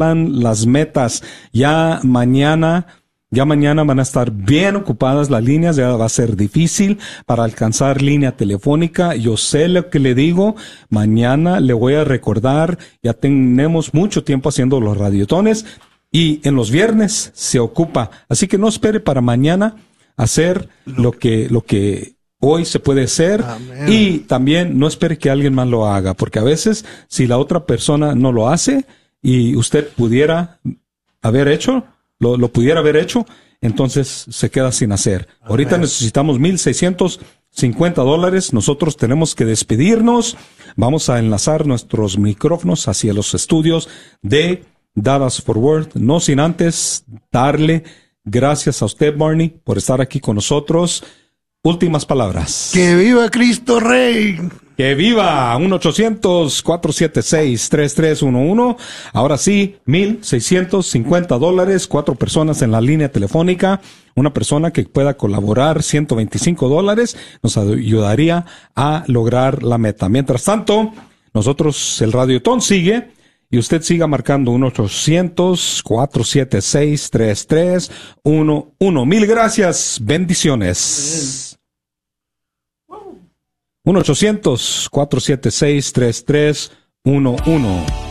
las metas. Ya mañana, ya mañana van a estar bien ocupadas las líneas, ya va a ser difícil para alcanzar línea telefónica. Yo sé lo que le digo, mañana le voy a recordar, ya tenemos mucho tiempo haciendo los radiotones y en los viernes se ocupa. Así que no espere para mañana hacer lo que, lo que hoy se puede hacer y también no espere que alguien más lo haga, porque a veces si la otra persona no lo hace y usted pudiera haber hecho, lo, lo pudiera haber hecho, entonces se queda sin hacer. Ahorita necesitamos 1.650 dólares, nosotros tenemos que despedirnos, vamos a enlazar nuestros micrófonos hacia los estudios de Dallas Forward, no sin antes darle gracias a usted, Barney, por estar aquí con nosotros. Últimas palabras. ¡Que viva Cristo Rey! ¡Que viva! 1-800-476-3311. Ahora sí, 1,650 dólares, cuatro personas en la línea telefónica. Una persona que pueda colaborar, 125 dólares, nos ayudaría a lograr la meta. Mientras tanto, nosotros, el Radiotón sigue y usted siga marcando 1-800-476-3311. Mil gracias. Bendiciones. 1-800-476-3311.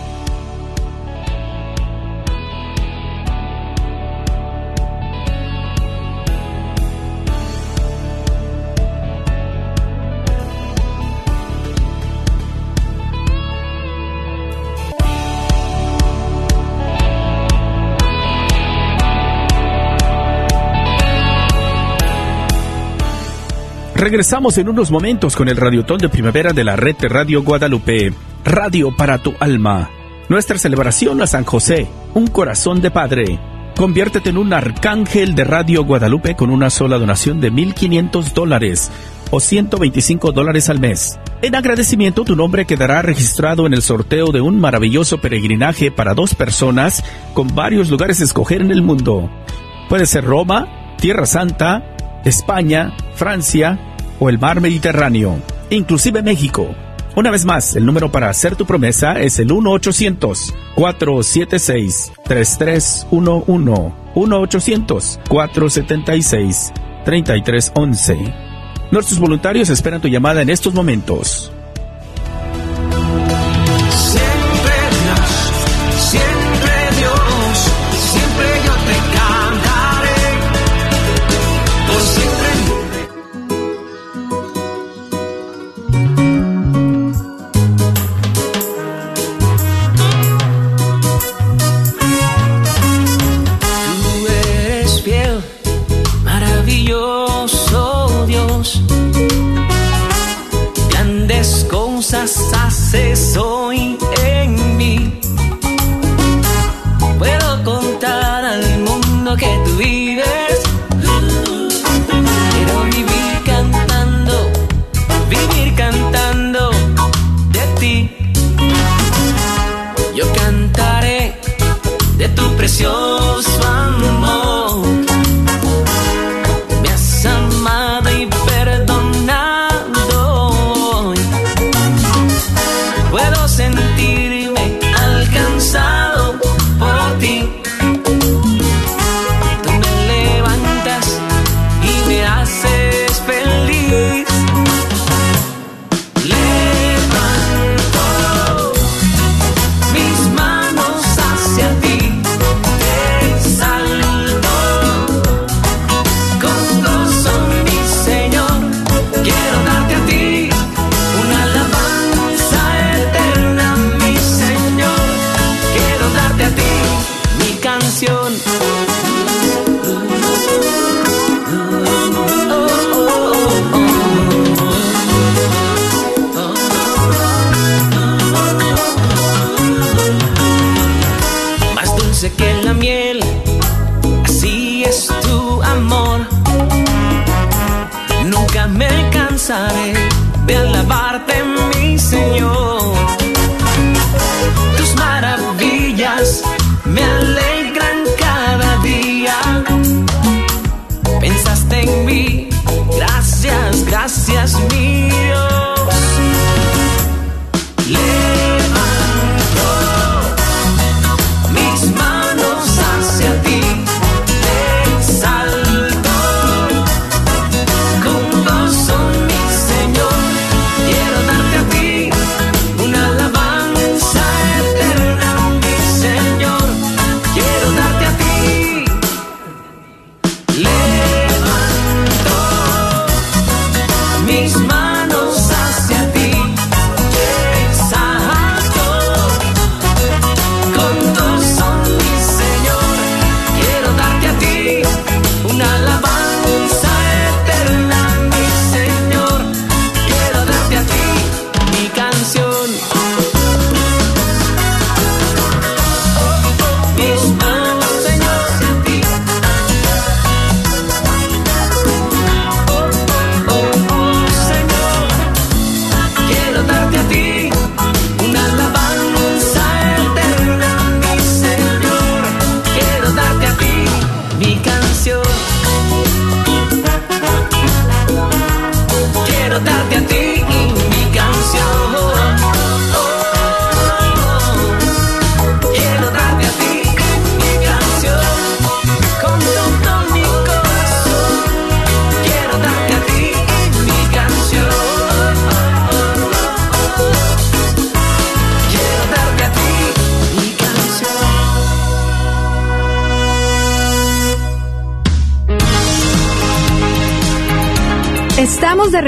Regresamos en unos momentos con el radiotón de primavera de la red de Radio Guadalupe, Radio para tu alma. Nuestra celebración a San José, un corazón de padre. Conviértete en un arcángel de Radio Guadalupe con una sola donación de 1.500 dólares o 125 dólares al mes. En agradecimiento, tu nombre quedará registrado en el sorteo de un maravilloso peregrinaje para dos personas con varios lugares a escoger en el mundo. Puede ser Roma, Tierra Santa, España, Francia, o el mar Mediterráneo, inclusive México. Una vez más, el número para hacer tu promesa es el 1-800-476-3311. 1-800-476-3311. Nuestros voluntarios esperan tu llamada en estos momentos.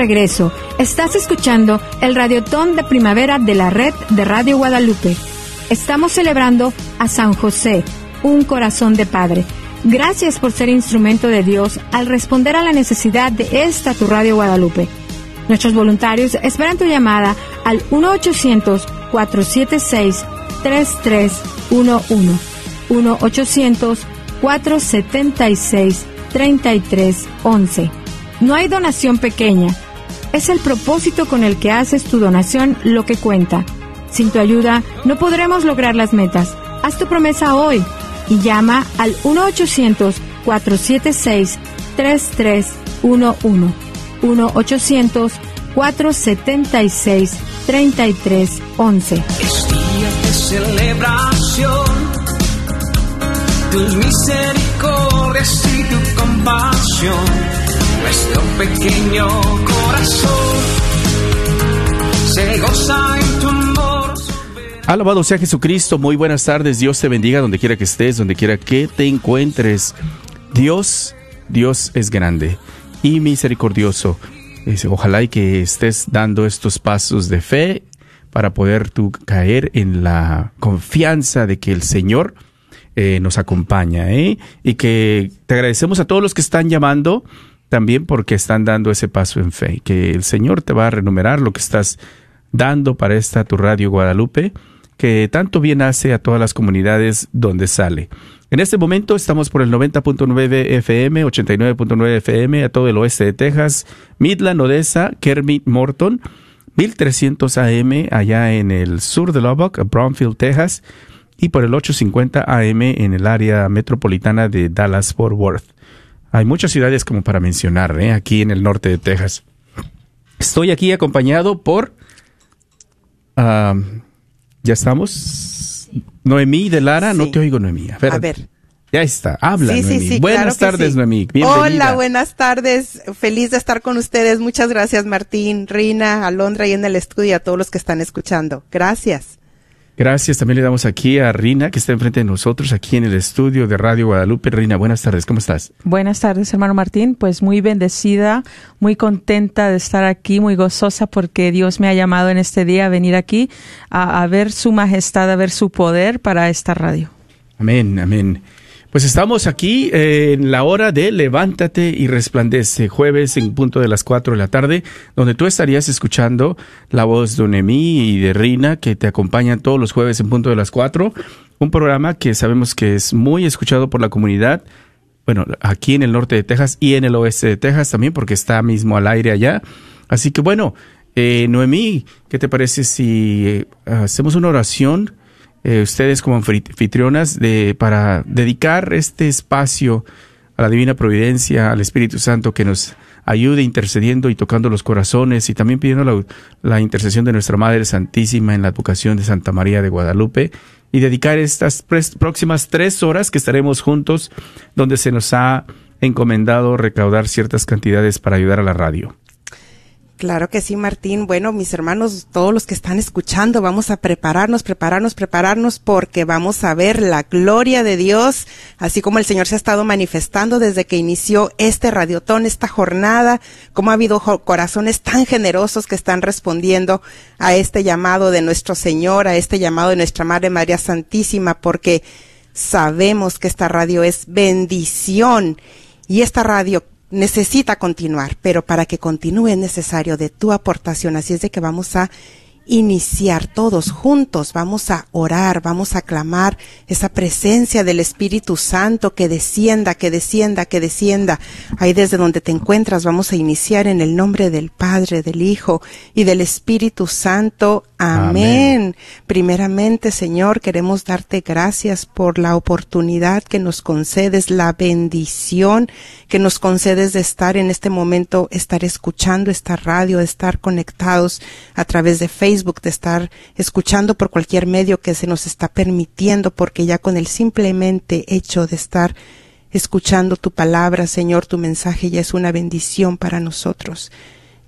Regreso. Estás escuchando el Radiotón de Primavera de la red de Radio Guadalupe. Estamos celebrando a San José, un corazón de Padre. Gracias por ser instrumento de Dios al responder a la necesidad de esta tu Radio Guadalupe. Nuestros voluntarios esperan tu llamada al 1-800-476-3311. 1-800-476-3311. No hay donación pequeña. Es el propósito con el que haces tu donación lo que cuenta. Sin tu ayuda no podremos lograr las metas. Haz tu promesa hoy y llama al 1-800-476-3311. 1-800-476-3311. Es día de celebración, tu misericordia y tu compasión nuestro pequeño corazón se goza en tu amor. Alabado sea Jesucristo, muy buenas tardes, Dios te bendiga donde quiera que estés, donde quiera que te encuentres. Dios, Dios es grande y misericordioso. Ojalá y que estés dando estos pasos de fe para poder tú caer en la confianza de que el Señor eh, nos acompaña. ¿eh? Y que te agradecemos a todos los que están llamando también porque están dando ese paso en fe, que el Señor te va a renumerar lo que estás dando para esta tu radio Guadalupe, que tanto bien hace a todas las comunidades donde sale. En este momento estamos por el 90.9 FM, 89.9 FM a todo el oeste de Texas, Midland, Odessa, Kermit, Morton, 1300 AM allá en el sur de Lubbock, Brownfield, Texas, y por el 850 AM en el área metropolitana de Dallas-Fort Worth. Hay muchas ciudades como para mencionar, ¿eh? aquí en el norte de Texas. Estoy aquí acompañado por... ya estamos. Noemí de Lara, no te oigo, Noemí. A ver. Ya está, habla, Noemí. buenas tardes, Noemí. Bienvenida. Hola, buenas tardes. Feliz de estar con ustedes. Muchas gracias, Martín, Rina, Alondra y en el estudio y a todos los que están escuchando. Gracias. Gracias. También le damos aquí a Rina, que está enfrente de nosotros, aquí en el estudio de Radio Guadalupe. Rina, buenas tardes. ¿Cómo estás? Buenas tardes, hermano Martín. Pues muy bendecida, muy contenta de estar aquí, muy gozosa porque Dios me ha llamado en este día a venir aquí a, a ver su majestad, a ver su poder para esta radio. Amén, amén. Pues estamos aquí eh, en la hora de Levántate y Resplandece, jueves en punto de las 4 de la tarde, donde tú estarías escuchando la voz de Onemí y de Rina, que te acompañan todos los jueves en punto de las 4. Un programa que sabemos que es muy escuchado por la comunidad, bueno, aquí en el norte de Texas y en el oeste de Texas también, porque está mismo al aire allá. Así que bueno, eh, Noemí, ¿qué te parece si eh, hacemos una oración? Eh, ustedes como anfitrionas de, para dedicar este espacio a la Divina Providencia, al Espíritu Santo que nos ayude intercediendo y tocando los corazones y también pidiendo la, intercesión de nuestra Madre Santísima en la advocación de Santa María de Guadalupe y dedicar estas próximas tres horas que estaremos juntos donde se nos ha encomendado recaudar ciertas cantidades para ayudar a la radio. Claro que sí, Martín. Bueno, mis hermanos, todos los que están escuchando, vamos a prepararnos, prepararnos, prepararnos porque vamos a ver la gloria de Dios, así como el Señor se ha estado manifestando desde que inició este radiotón, esta jornada, como ha habido corazones tan generosos que están respondiendo a este llamado de nuestro Señor, a este llamado de nuestra Madre María Santísima, porque sabemos que esta radio es bendición y esta radio necesita continuar, pero para que continúe es necesario de tu aportación. Así es de que vamos a iniciar todos juntos, vamos a orar, vamos a clamar esa presencia del Espíritu Santo que descienda, que descienda, que descienda. Ahí desde donde te encuentras vamos a iniciar en el nombre del Padre, del Hijo y del Espíritu Santo. Amén. Primeramente, Señor, queremos darte gracias por la oportunidad que nos concedes, la bendición que nos concedes de estar en este momento, estar escuchando esta radio, de estar conectados a través de Facebook, de estar escuchando por cualquier medio que se nos está permitiendo, porque ya con el simplemente hecho de estar escuchando tu palabra, Señor, tu mensaje ya es una bendición para nosotros.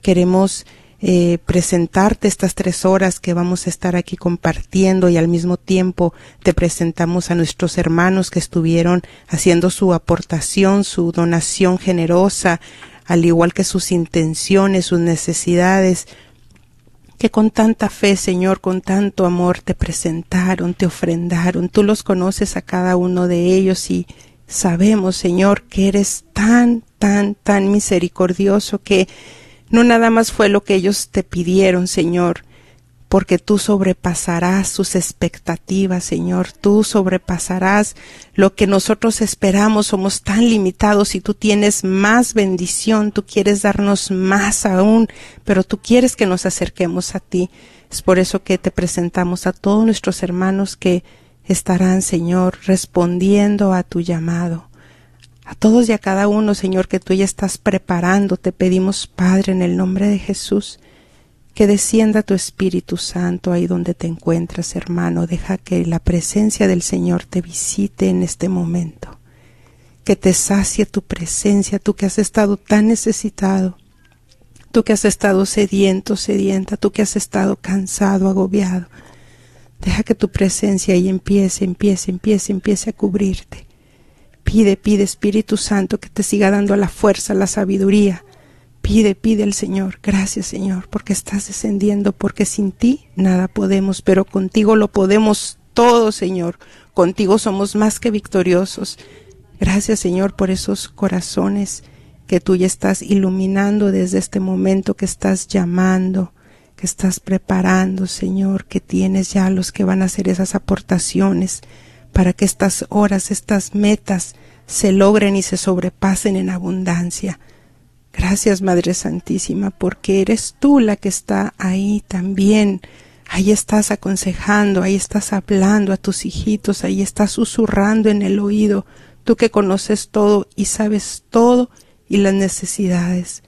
Queremos eh, presentarte estas tres horas que vamos a estar aquí compartiendo y al mismo tiempo te presentamos a nuestros hermanos que estuvieron haciendo su aportación, su donación generosa, al igual que sus intenciones, sus necesidades, que con tanta fe, Señor, con tanto amor te presentaron, te ofrendaron. Tú los conoces a cada uno de ellos y sabemos, Señor, que eres tan, tan, tan misericordioso que no nada más fue lo que ellos te pidieron, Señor, porque tú sobrepasarás sus expectativas, Señor, tú sobrepasarás lo que nosotros esperamos, somos tan limitados y tú tienes más bendición, tú quieres darnos más aún, pero tú quieres que nos acerquemos a ti. Es por eso que te presentamos a todos nuestros hermanos que estarán, Señor, respondiendo a tu llamado. A todos y a cada uno, Señor, que tú ya estás preparando, te pedimos, Padre, en el nombre de Jesús, que descienda tu Espíritu Santo ahí donde te encuentras, hermano. Deja que la presencia del Señor te visite en este momento. Que te sacie tu presencia, tú que has estado tan necesitado, tú que has estado sediento, sedienta, tú que has estado cansado, agobiado. Deja que tu presencia ahí empiece, empiece, empiece, empiece a cubrirte Pide, pide Espíritu Santo que te siga dando la fuerza, la sabiduría. Pide, pide el Señor. Gracias Señor, porque estás descendiendo, porque sin ti nada podemos, pero contigo lo podemos todo, Señor. Contigo somos más que victoriosos. Gracias Señor por esos corazones que tú ya estás iluminando desde este momento que estás llamando, que estás preparando, Señor, que tienes ya los que van a hacer esas aportaciones para que estas horas, estas metas se logren y se sobrepasen en abundancia. Gracias, Madre Santísima, porque eres tú la que está ahí también. Ahí estás aconsejando, ahí estás hablando a tus hijitos, ahí estás susurrando en el oído, tú que conoces todo y sabes todo y las necesidades.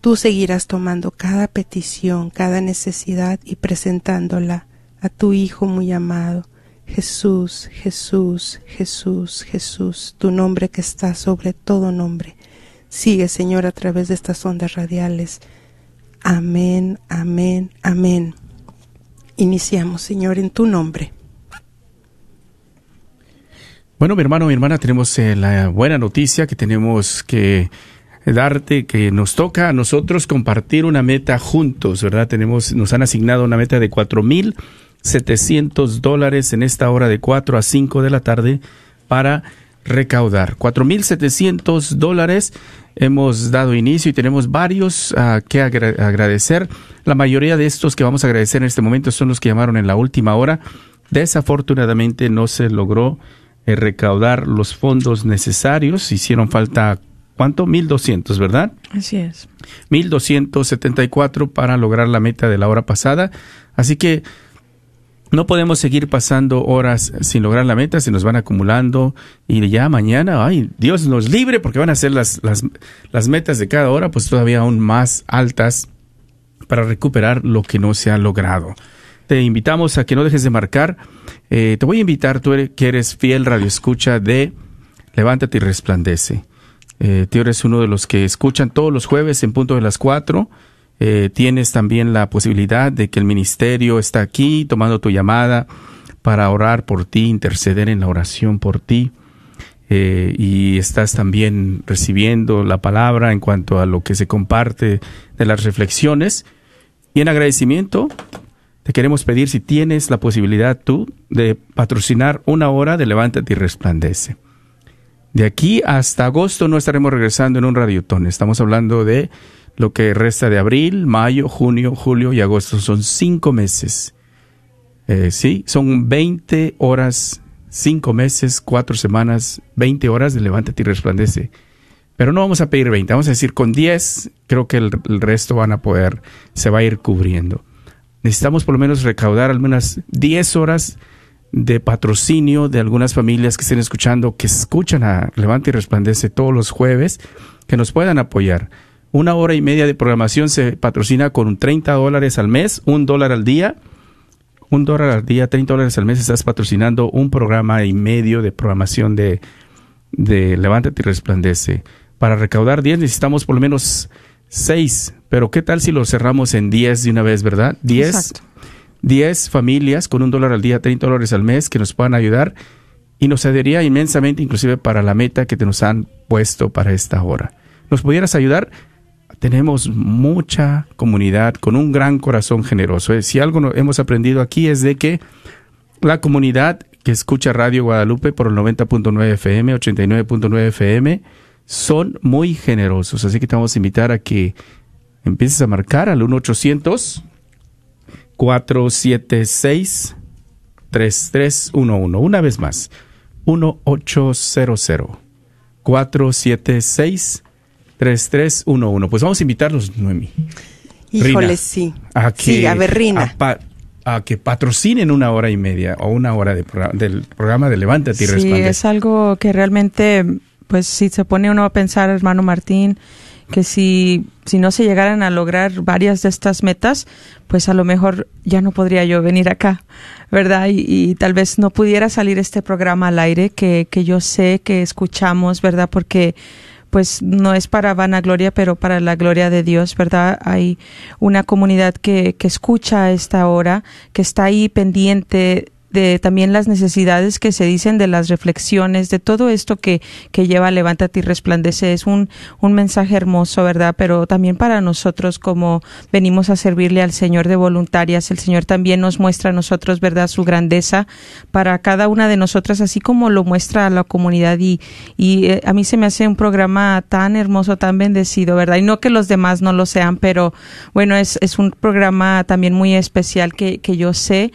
Tú seguirás tomando cada petición, cada necesidad y presentándola a tu Hijo muy amado. Jesús, Jesús, Jesús, Jesús, tu nombre que está sobre todo nombre. Sigue, Señor, a través de estas ondas radiales. Amén, amén, amén. Iniciamos, Señor, en tu nombre. Bueno, mi hermano, mi hermana, tenemos eh, la buena noticia que tenemos que darte, que nos toca a nosotros compartir una meta juntos, ¿verdad? Tenemos, nos han asignado una meta de cuatro mil 700 dólares en esta hora de 4 a 5 de la tarde para recaudar. 4.700 dólares hemos dado inicio y tenemos varios uh, que agradecer. La mayoría de estos que vamos a agradecer en este momento son los que llamaron en la última hora. Desafortunadamente no se logró eh, recaudar los fondos necesarios. Hicieron falta, ¿cuánto? 1.200, ¿verdad? Así es. 1.274 para lograr la meta de la hora pasada. Así que no podemos seguir pasando horas sin lograr la meta, se nos van acumulando y ya mañana, ay, Dios nos libre porque van a ser las, las, las metas de cada hora pues todavía aún más altas para recuperar lo que no se ha logrado. Te invitamos a que no dejes de marcar. Eh, te voy a invitar, tú que eres fiel radio escucha de Levántate y Resplandece. Eh, tú eres uno de los que escuchan todos los jueves en punto de las cuatro Eh, tienes también la posibilidad de que el ministerio está aquí tomando tu llamada para orar por ti, interceder en la oración por ti. Eh, y estás también recibiendo la palabra en cuanto a lo que se comparte de las reflexiones. Y en agradecimiento, te queremos pedir si tienes la posibilidad tú de patrocinar una hora de Levántate y Resplandece. De aquí hasta agosto no estaremos regresando en un radiotón. Estamos hablando de lo que resta de abril, mayo, junio, julio y agosto. Son cinco meses. Eh, sí, son 20 horas, cinco meses, cuatro semanas, 20 horas de Levántate y Resplandece. Pero no vamos a pedir 20, vamos a decir con 10, creo que el, resto van a poder, se va a ir cubriendo necesitamos por lo menos recaudar algunas 10 horas de patrocinio de algunas familias que estén escuchando, que escuchan a Levante y Resplandece todos los jueves, que nos puedan apoyar. Una hora y media de programación se patrocina con 30 dólares al mes, un dólar al día. Un dólar al día, 30 dólares al mes, estás patrocinando un programa y medio de programación de, de Levántate y Resplandece. Para recaudar 10 necesitamos por lo menos 6 pero ¿qué tal si lo cerramos en 10 de una vez, verdad? 10, 10 familias con un dólar al día, 30 dólares al mes que nos puedan ayudar y nos ayudaría inmensamente inclusive para la meta que te nos han puesto para esta hora. ¿Nos pudieras ayudar? Tenemos mucha comunidad con un gran corazón generoso. Si algo hemos aprendido aquí es de que la comunidad que escucha Radio Guadalupe por el 90.9 FM, 89.9 FM, son muy generosos. Así que te vamos a invitar a que empieces a marcar al 1-800 476 3311. Una vez más, 1-800 476 3311. Pues vamos a invitarlos, Noemi. Híjole, sí. A que, sí, a ver, Rina. A, que patrocinen una hora y media o una hora de del programa de Levántate y Sí, es algo que realmente, pues si se pone uno a pensar, hermano Martín, que si, si no se llegaran a lograr varias de estas metas, pues a lo mejor ya no podría yo venir acá, ¿verdad? Y, tal vez no pudiera salir este programa al aire que, que yo sé que escuchamos, ¿verdad? Porque pues no es para vanagloria, pero para la gloria de Dios, ¿verdad? Hay una comunidad que, que escucha a esta hora, que está ahí pendiente de también las necesidades que se dicen de las reflexiones, de todo esto que, que lleva Levántate y Resplandece. Es un, un mensaje hermoso, ¿verdad? Pero también para nosotros como venimos a servirle al Señor de voluntarias, el Señor también nos muestra a nosotros, ¿verdad? Su grandeza para cada una de nosotras, así como lo muestra a la comunidad. Y, y eh, a mí se me hace un programa tan hermoso, tan bendecido, ¿verdad? Y no que los demás no lo sean, pero bueno, es, es un programa también muy especial que, que yo sé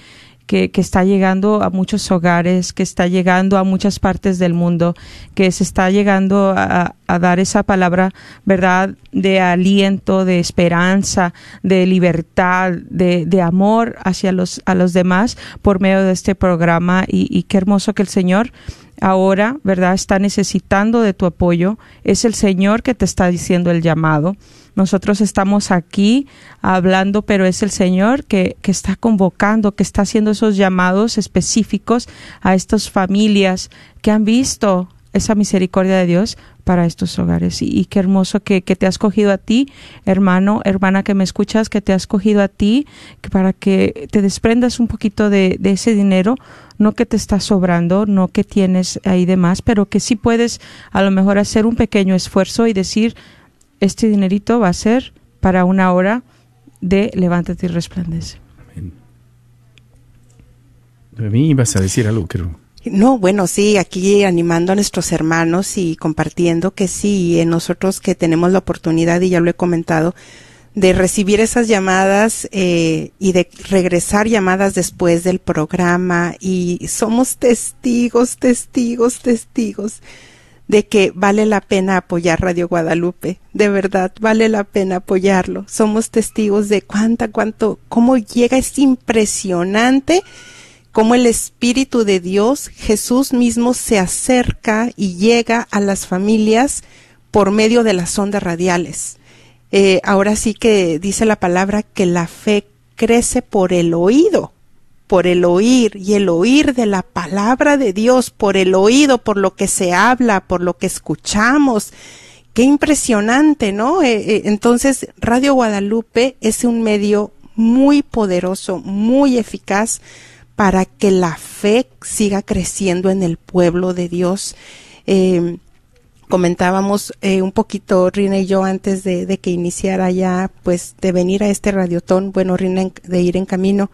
que, está llegando a muchos hogares, que está llegando a muchas partes del mundo, que se está llegando a, a, dar esa palabra, ¿verdad?, de aliento, de esperanza, de libertad, de, de amor hacia los, a los demás por medio de este programa. Y, y qué hermoso que el Señor ahora, ¿verdad?, está necesitando de tu apoyo. Es el Señor que te está diciendo el llamado. Nosotros estamos aquí hablando, pero es el Señor que, que está convocando, que está haciendo esos llamados específicos a estas familias que han visto esa misericordia de Dios para estos hogares. Y, qué hermoso que, que, te has cogido a ti, hermano, hermana que me escuchas, que te has cogido a ti para que te desprendas un poquito de, ese dinero, no que te está sobrando, no que tienes ahí de más, pero que sí puedes a lo mejor hacer un pequeño esfuerzo y decir, este dinerito va a ser para una hora de levántate y resplandece. Mí ibas a decir algo, creo. No, bueno, sí, aquí animando a nuestros hermanos y compartiendo que sí, en nosotros que tenemos la oportunidad, y ya lo he comentado, de recibir esas llamadas eh, y de regresar llamadas después del programa y somos testigos, testigos, testigos de que vale la pena apoyar Radio Guadalupe. De verdad, vale la pena apoyarlo. Somos testigos de cuánta, cuánto, cómo llega, es impresionante cómo el Espíritu de Dios, Jesús mismo, se acerca y llega a las familias por medio de las ondas radiales. Eh, ahora sí que dice la palabra que la fe crece por el oído por el oír y el oír de la palabra de Dios, por el oído, por lo que se habla, por lo que escuchamos, qué impresionante, ¿no? Eh, eh, entonces, Radio Guadalupe es un medio muy poderoso, muy eficaz para que la fe siga creciendo en el pueblo de Dios. Eh, comentábamos eh, un poquito Rina y yo antes de, que iniciara ya pues de venir a este radiotón, bueno Rina de ir en camino,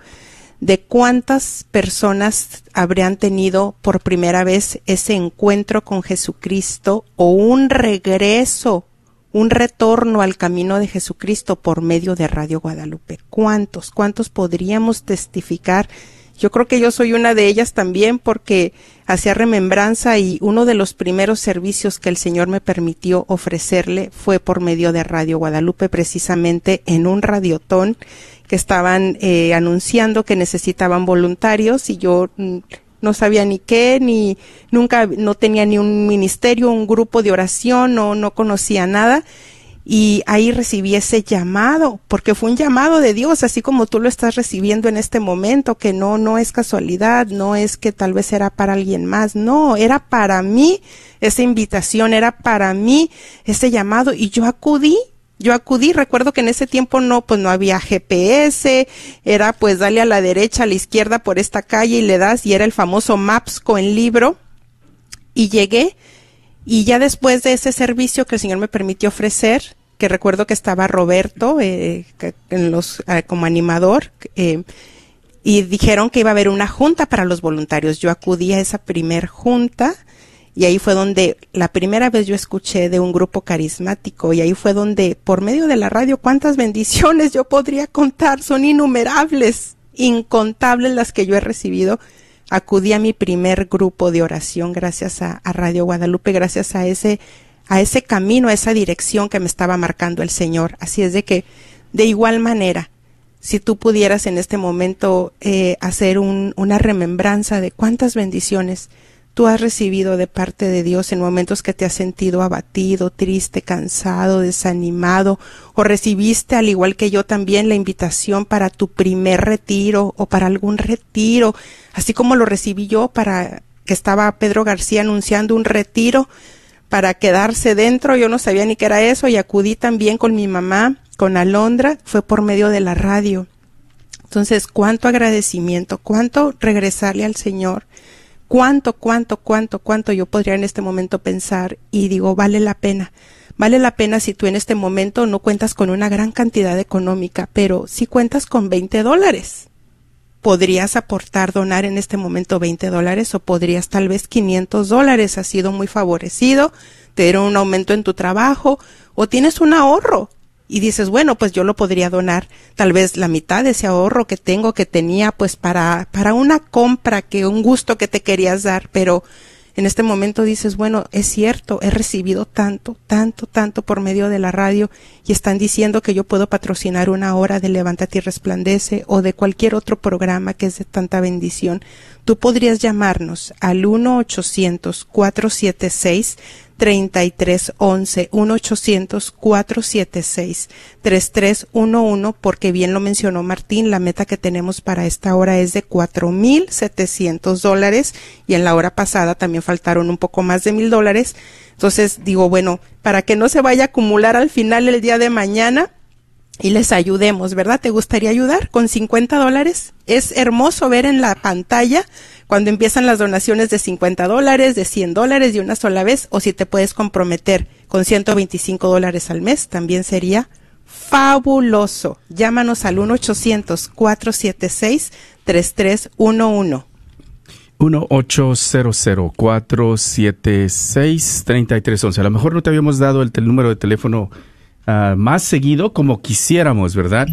de cuántas personas habrían tenido por primera vez ese encuentro con Jesucristo o un regreso, un retorno al camino de Jesucristo por medio de Radio Guadalupe. ¿Cuántos? ¿Cuántos podríamos testificar? Yo creo que yo soy una de ellas también porque hacía remembranza y uno de los primeros servicios que el Señor me permitió ofrecerle fue por medio de Radio Guadalupe, precisamente en un radiotón que estaban eh, anunciando que necesitaban voluntarios y yo mm, no sabía ni qué, ni nunca, no tenía ni un ministerio, un grupo de oración, no, no conocía nada y ahí recibí ese llamado, porque fue un llamado de Dios, así como tú lo estás recibiendo en este momento, que no, no es casualidad, no es que tal vez era para alguien más, no, era para mí esa invitación, era para mí ese llamado y yo acudí, yo acudí, recuerdo que en ese tiempo no, pues no había GPS, era pues dale a la derecha, a la izquierda por esta calle y le das, y era el famoso Maps con libro, y llegué, y ya después de ese servicio que el Señor me permitió ofrecer, que recuerdo que estaba Roberto eh, en los, eh, como animador, eh, y dijeron que iba a haber una junta para los voluntarios. Yo acudí a esa primer junta y ahí fue donde la primera vez yo escuché de un grupo carismático y ahí fue donde por medio de la radio cuántas bendiciones yo podría contar, son innumerables, incontables las que yo he recibido acudí a mi primer grupo de oración gracias a, Radio Guadalupe, gracias a ese, a ese camino, a esa dirección que me estaba marcando el Señor. Así es de que, de igual manera, si tú pudieras en este momento eh, hacer un, una remembranza de cuántas bendiciones tú has recibido de parte de Dios en momentos que te has sentido abatido, triste, cansado, desanimado, o recibiste, al igual que yo también, la invitación para tu primer retiro o para algún retiro, así como lo recibí yo para que estaba Pedro García anunciando un retiro para quedarse dentro, yo no sabía ni qué era eso y acudí también con mi mamá, con Alondra, fue por medio de la radio. Entonces, cuánto agradecimiento, cuánto regresarle al Señor cuánto, cuánto, cuánto, cuánto yo podría en este momento pensar y digo, vale la pena. Vale la pena si tú en este momento no cuentas con una gran cantidad económica, pero si cuentas con 20 dólares. Podrías aportar, donar en este momento 20 dólares o podrías tal vez 500 dólares. Has sido muy favorecido, te dieron un aumento en tu trabajo o tienes un ahorro y dices, bueno, pues yo lo podría donar tal vez la mitad de ese ahorro que tengo, que tenía pues para, para una compra, que un gusto que te querías dar, pero en este momento dices, bueno, es cierto, he recibido tanto, tanto, tanto por medio de la radio y están diciendo que yo puedo patrocinar una hora de Levántate y Resplandece o de cualquier otro programa que es de tanta bendición. Tú podrías llamarnos al 1-800-476 3311 1-800-476-3311 porque bien lo mencionó Martín, la meta que tenemos para esta hora es de 4.700 dólares y en la hora pasada también faltaron un poco más de mil dólares. Entonces digo, bueno, para que no se vaya a acumular al final el día de mañana, y les ayudemos, ¿verdad? ¿Te gustaría ayudar con 50 dólares? Es hermoso ver en la pantalla cuando empiezan las donaciones de 50 dólares, de 100 dólares de una sola vez, o si te puedes comprometer con 125 dólares al mes, también sería fabuloso. Llámanos al 1-800-476-3311. 1-800-476-3311. A lo mejor no te habíamos dado el, número de teléfono ah, más seguido como quisiéramos, ¿verdad?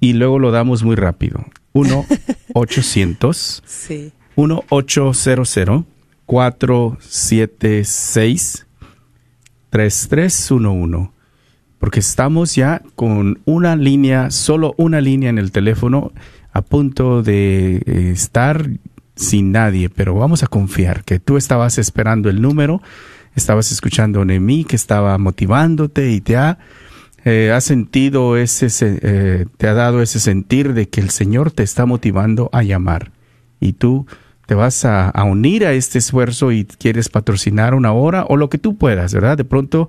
Y luego lo damos muy rápido. 1-800. sí. 1-800-476-3311. Porque estamos ya con una línea, solo una línea en el teléfono, a punto de eh, estar sin nadie. Pero vamos a confiar que tú estabas esperando el número, estabas escuchando a mí, que estaba motivándote y te ha eh, sentido ese, eh, te ha dado ese sentir de que el Señor te está motivando a llamar y tú te vas a, a unir a este esfuerzo y quieres patrocinar una hora o lo que tú puedas, ¿verdad? De pronto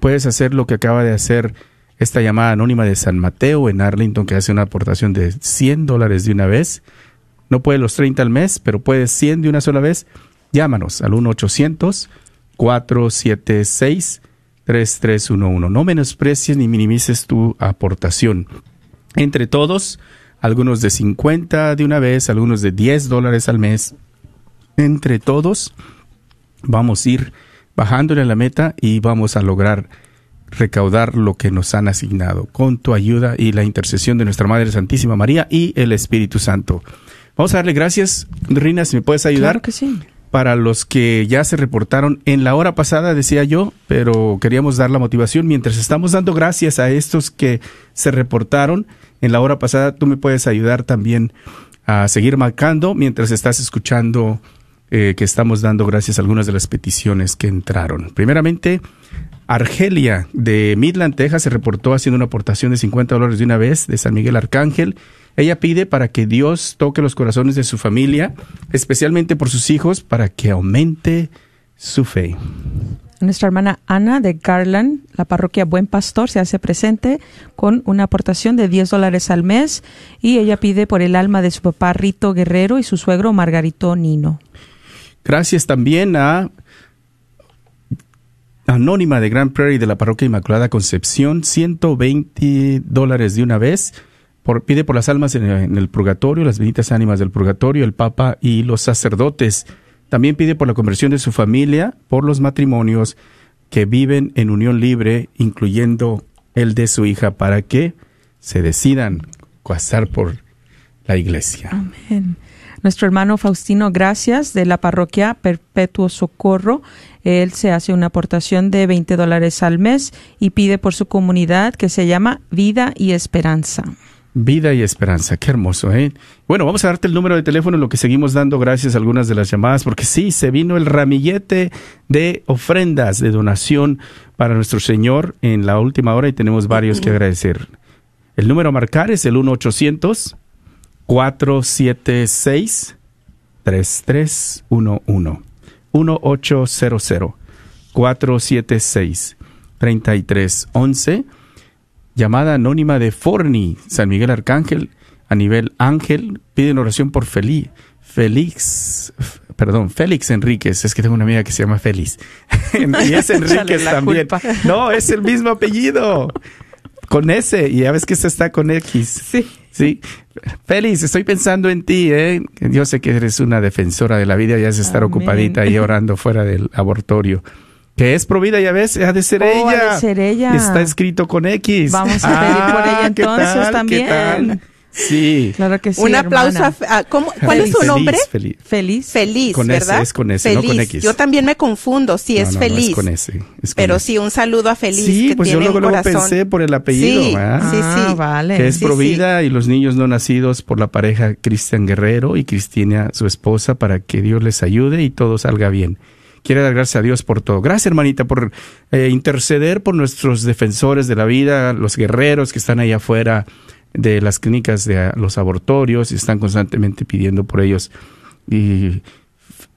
puedes hacer lo que acaba de hacer esta llamada anónima de San Mateo en Arlington que hace una aportación de 100 dólares de una vez. No puede los 30 al mes, pero puede 100 de una sola vez. Llámanos al 1-800-476-3311. No menosprecies ni minimices tu aportación. Entre todos, algunos de 50 de una vez, algunos de 10 dólares al mes. Entre todos, vamos a ir bajándole a la meta y vamos a lograr recaudar lo que nos han asignado con tu ayuda y la intercesión de nuestra Madre Santísima María y el Espíritu Santo. Vamos a darle gracias, Rina, si me puedes ayudar. Claro que sí. Para los que ya se reportaron en la hora pasada, decía yo, pero queríamos dar la motivación. Mientras estamos dando gracias a estos que se reportaron en la hora pasada, tú me puedes ayudar también a seguir marcando mientras estás escuchando eh, que estamos dando gracias a algunas de las peticiones que entraron. Primeramente, Argelia de Midland, Texas, se reportó haciendo una aportación de 50 dólares de una vez de San Miguel Arcángel. Ella pide para que Dios toque los corazones de su familia, especialmente por sus hijos, para que aumente su fe. Nuestra hermana Ana de Garland, la parroquia Buen Pastor, se hace presente con una aportación de 10 dólares al mes y ella pide por el alma de su papá Rito Guerrero y su suegro Margarito Nino. Gracias también a Anónima de Grand Prairie de la Parroquia Inmaculada Concepción, 120 dólares de una vez. Pide por las almas en, el purgatorio, las benditas ánimas del purgatorio, el Papa y los sacerdotes. También pide por la conversión de su familia, por los matrimonios que viven en unión libre, incluyendo el de su hija, para que se decidan casar por la iglesia. Amén. Nuestro hermano Faustino Gracias de la parroquia Perpetuo Socorro, él se hace una aportación de 20 dólares al mes y pide por su comunidad que se llama Vida y Esperanza. Vida y esperanza, qué hermoso, ¿eh? Bueno, vamos a darte el número de teléfono lo que seguimos dando gracias a algunas de las llamadas, porque sí, se vino el ramillete de ofrendas, de donación para nuestro Señor en la última hora y tenemos varios que agradecer. El número a marcar es el 1-800-476-3311. 1-800-476-3311 llamada anónima de Forni, San Miguel Arcángel, a nivel ángel, piden oración por Feli, Félix, perdón, Félix Enríquez, es que tengo una amiga que se llama Félix. y es Enríquez también. culpa. No, es el mismo apellido. Con S, y ya ves que este está con X. Sí. Sí. Félix, estoy pensando en ti, ¿eh? Yo sé que eres una defensora de la vida y has de estar Amén. ocupadita ahí orando fuera del abortorio. Que es provida, ya ves, ha de ser Oh, ha ella. de ser ella. Está escrito con X. Vamos a pedir por ella ¿qué entonces tal? ¿Qué también. tal? Sí. Claro que sí. Un aplauso a, ¿cómo- ¿Cuál es su Feliz, nombre? feliz. Feliz. Feliz, Con S, ¿verdad? es con S, no feliz. con X. Yo también me confundo, sí, No, es no, no, feliz. es con S. es con Pero S. sí, un saludo a Feliz. Sí, que pues yo tiene luego, un luego corazón. pensé por el apellido, Sí, ¿verdad? sí, Ah, sí. vale. que es Sí, provida y los niños no nacidos por la pareja Cristian Guerrero y Cristina, su esposa, para que Dios les ayude y todo salga bien. Quiere dar gracias a Dios por todo. Gracias, hermanita, por eh, interceder por nuestros defensores de la vida, los guerreros que están ahí afuera de las clínicas de los abortorios y están constantemente pidiendo por ellos. Y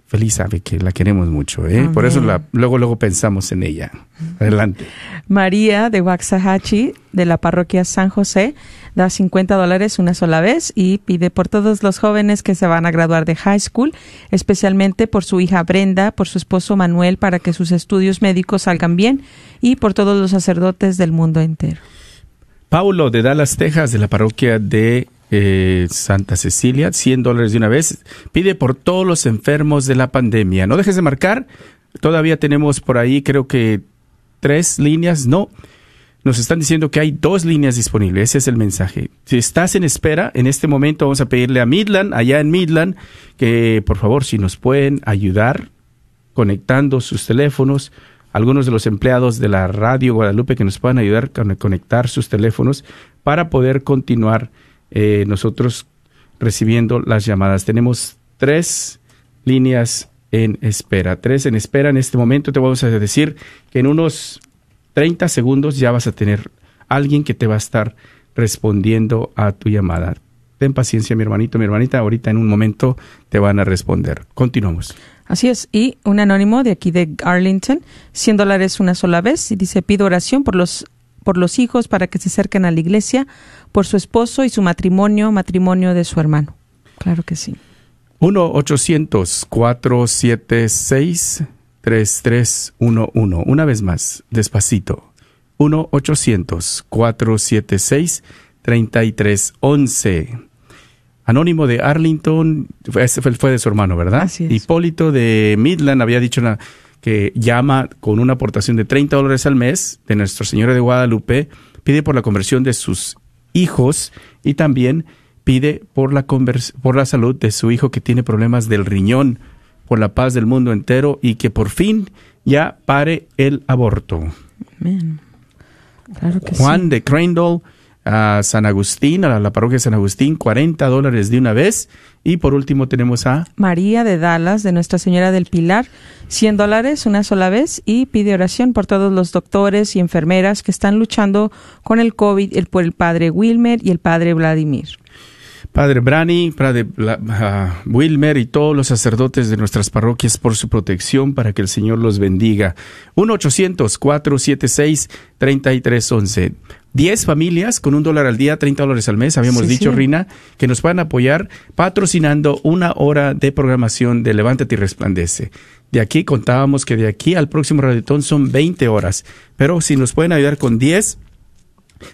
feliz sabe que la queremos mucho, ¿eh? Por eso la, luego, luego pensamos en ella. Adelante. María de Waxahachie, de la parroquia San José, da 50 dólares una sola vez y pide por todos los jóvenes que se van a graduar de high school, especialmente por su hija Brenda, por su esposo Manuel, para que sus estudios médicos salgan bien y por todos los sacerdotes del mundo entero. Paulo de Dallas, Texas, de la parroquia de eh, Santa Cecilia, 100 dólares de una vez. Pide por todos los enfermos de la pandemia. No dejes de marcar. Todavía tenemos por ahí, creo que tres líneas. No. Nos están diciendo que hay dos líneas disponibles. Ese es el mensaje. Si estás en espera, en este momento vamos a pedirle a Midland, allá en Midland, que por favor, si nos pueden ayudar conectando sus teléfonos, algunos de los empleados de la radio Guadalupe que nos puedan ayudar a conectar sus teléfonos para poder continuar eh, nosotros recibiendo las llamadas. Tenemos tres líneas en espera, tres en espera en este momento. Te vamos a decir que en unos 30 segundos ya vas a tener alguien que te va a estar respondiendo a tu llamada. Ten paciencia, mi hermanito, mi hermanita. Ahorita en un momento te van a responder. Continuamos. Así es. Y un anónimo de aquí de Arlington, 100 dólares una sola vez, y dice, pido oración por los, por los hijos para que se acerquen a la iglesia, por su esposo y su matrimonio, matrimonio de su hermano. Claro que sí. 1-800-476-3311. Una vez más, despacito. 1-800-476-3311. Anónimo de Arlington, ese fue, fue de su hermano, ¿verdad? Así es. Hipólito de Midland había dicho una- que llama con una aportación de 30 dólares al mes de Nuestra Señora de Guadalupe, pide por la conversión de sus hijos y también pide por la, convers- por la salud de su hijo que tiene problemas del riñón, por la paz del mundo entero y que por fin ya pare el aborto. Amén. Claro que Juan sí. de Crandall a San Agustín, a la parroquia de San Agustín, 40 dólares de una vez. Y por último tenemos a María de Dallas, de Nuestra Señora del Pilar, 100 dólares una sola vez y pide oración por todos los doctores y enfermeras que están luchando con el COVID, el, por el padre Wilmer y el padre Vladimir. Padre Brani, Padre ah, Wilmer y todos los sacerdotes de nuestras parroquias por su protección para que el Señor los bendiga. 1-800-476-3311. 10 familias con un dólar al día, 30 dólares al mes, habíamos Sí, dicho, sí. Rina, que nos puedan apoyar patrocinando una hora de programación de Levántate y Resplandece. De aquí contábamos que de aquí al próximo Radiotón son 20 horas, pero si nos pueden ayudar con 10,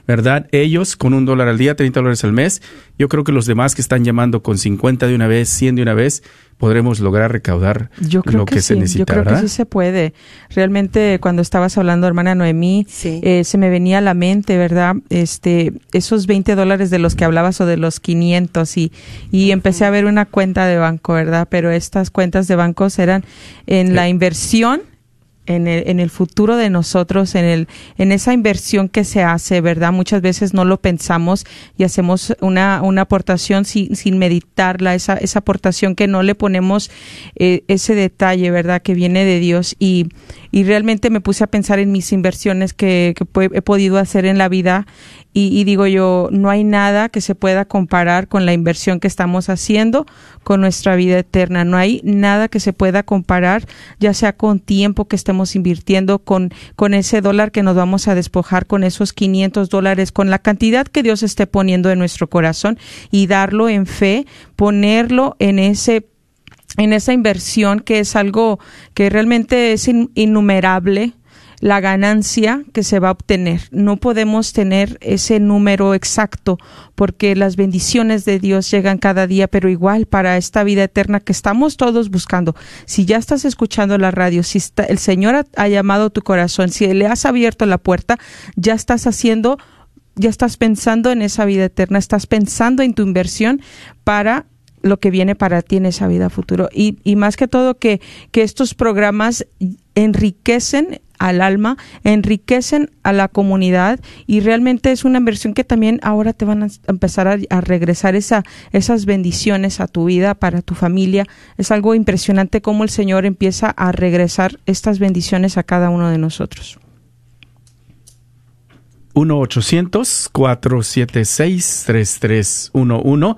¿verdad? Ellos con un dólar al día, 30 dólares al mes. Yo creo que los demás que están llamando con 50 de una vez, 100 de una vez, podremos lograr recaudar Yo creo lo que, que, sí, se necesita, yo creo ¿verdad? que sí se puede. Realmente cuando estabas hablando, hermana Noemí, Sí. eh, se me venía a la mente, ¿verdad? Este, esos 20 dólares de los que hablabas o de los 500 y, y empecé a ver una cuenta de banco, ¿verdad? Pero estas cuentas de bancos eran en la inversión en el, en el futuro de nosotros, en el, en esa inversión que se hace, ¿verdad? Muchas veces no lo pensamos y hacemos una, una aportación sin, sin meditarla, esa, esa aportación que no le ponemos eh, ese detalle, ¿verdad? Que viene de Dios y, y realmente me puse a pensar en mis inversiones que, he podido hacer en la vida y, y digo yo, no hay nada que se pueda comparar con la inversión que estamos haciendo con nuestra vida eterna. No hay nada que se pueda comparar, ya sea con tiempo que estemos invirtiendo, con, con ese dólar que nos vamos a despojar, con esos 500 dólares, con la cantidad que Dios esté poniendo en nuestro corazón y darlo en fe, ponerlo en ese en esa inversión que es algo que realmente es in- innumerable la ganancia que se va a obtener. No podemos tener ese número exacto porque las bendiciones de Dios llegan cada día, pero igual para esta vida eterna que estamos todos buscando. Si ya estás escuchando la radio, si está- el Señor ha, ha llamado tu corazón, si le has abierto la puerta, ya estás haciendo ya estás pensando en esa vida eterna, estás pensando en tu inversión para lo que viene para ti en esa vida futuro. Y, más que todo que, que estos programas enriquecen al alma, enriquecen a la comunidad y realmente es una inversión que también ahora te van a empezar a, regresar esa, esas bendiciones a tu vida, para tu familia. Es algo impresionante cómo el Señor empieza a regresar estas bendiciones a cada uno de nosotros. 1-800-476-3311.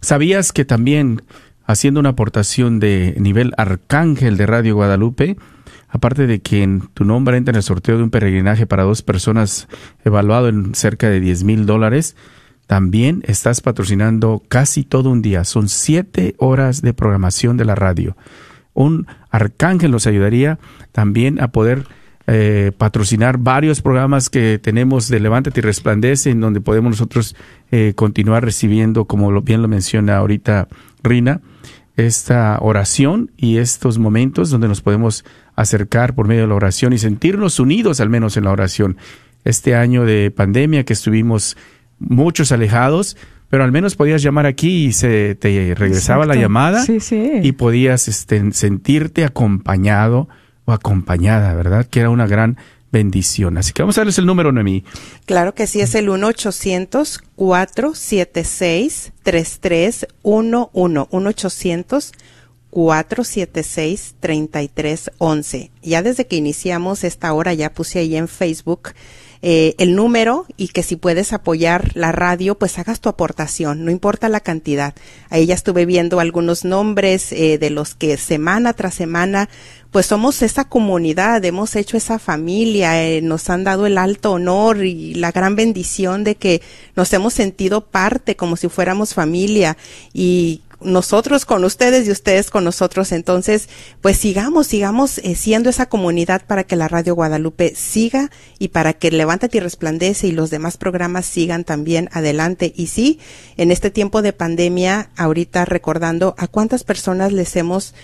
¿Sabías que también haciendo una aportación de nivel arcángel de Radio Guadalupe, aparte de que en tu nombre entra en el sorteo de un peregrinaje para dos personas evaluado en cerca de 10 mil dólares, también estás patrocinando casi todo un día. Son siete horas de programación de la radio. Un arcángel nos ayudaría también a poder eh, patrocinar varios programas que tenemos de Levántate y Resplandece, en donde podemos nosotros eh, continuar recibiendo, como lo, bien lo menciona ahorita Rina, esta oración y estos momentos donde nos podemos acercar por medio de la oración y sentirnos unidos al menos en la oración. Este año de pandemia que estuvimos muchos alejados, pero al menos podías llamar aquí y se te regresaba la llamada Sí, sí. y podías este, sentirte acompañado o acompañada, ¿verdad? Que era una gran bendición. Así que vamos a darles el número, Noemí. Claro que sí, es el 1-800-476-3311. 1-800-476-3311. Ya desde que iniciamos esta hora ya puse ahí en Facebook eh, el número y que si puedes apoyar la radio, pues hagas tu aportación, no importa la cantidad. Ahí ya estuve viendo algunos nombres eh, de los que semana tras semana pues somos esa comunidad, hemos hecho esa familia, eh, nos han dado el alto honor y la gran bendición de que nos hemos sentido parte como si fuéramos familia y nosotros con ustedes y ustedes con nosotros. Entonces, pues sigamos, sigamos eh, siendo esa comunidad para que la Radio Guadalupe siga y para que Levántate y Resplandece y los demás programas sigan también adelante. Y sí, en este tiempo de pandemia, ahorita recordando a cuántas personas les hemos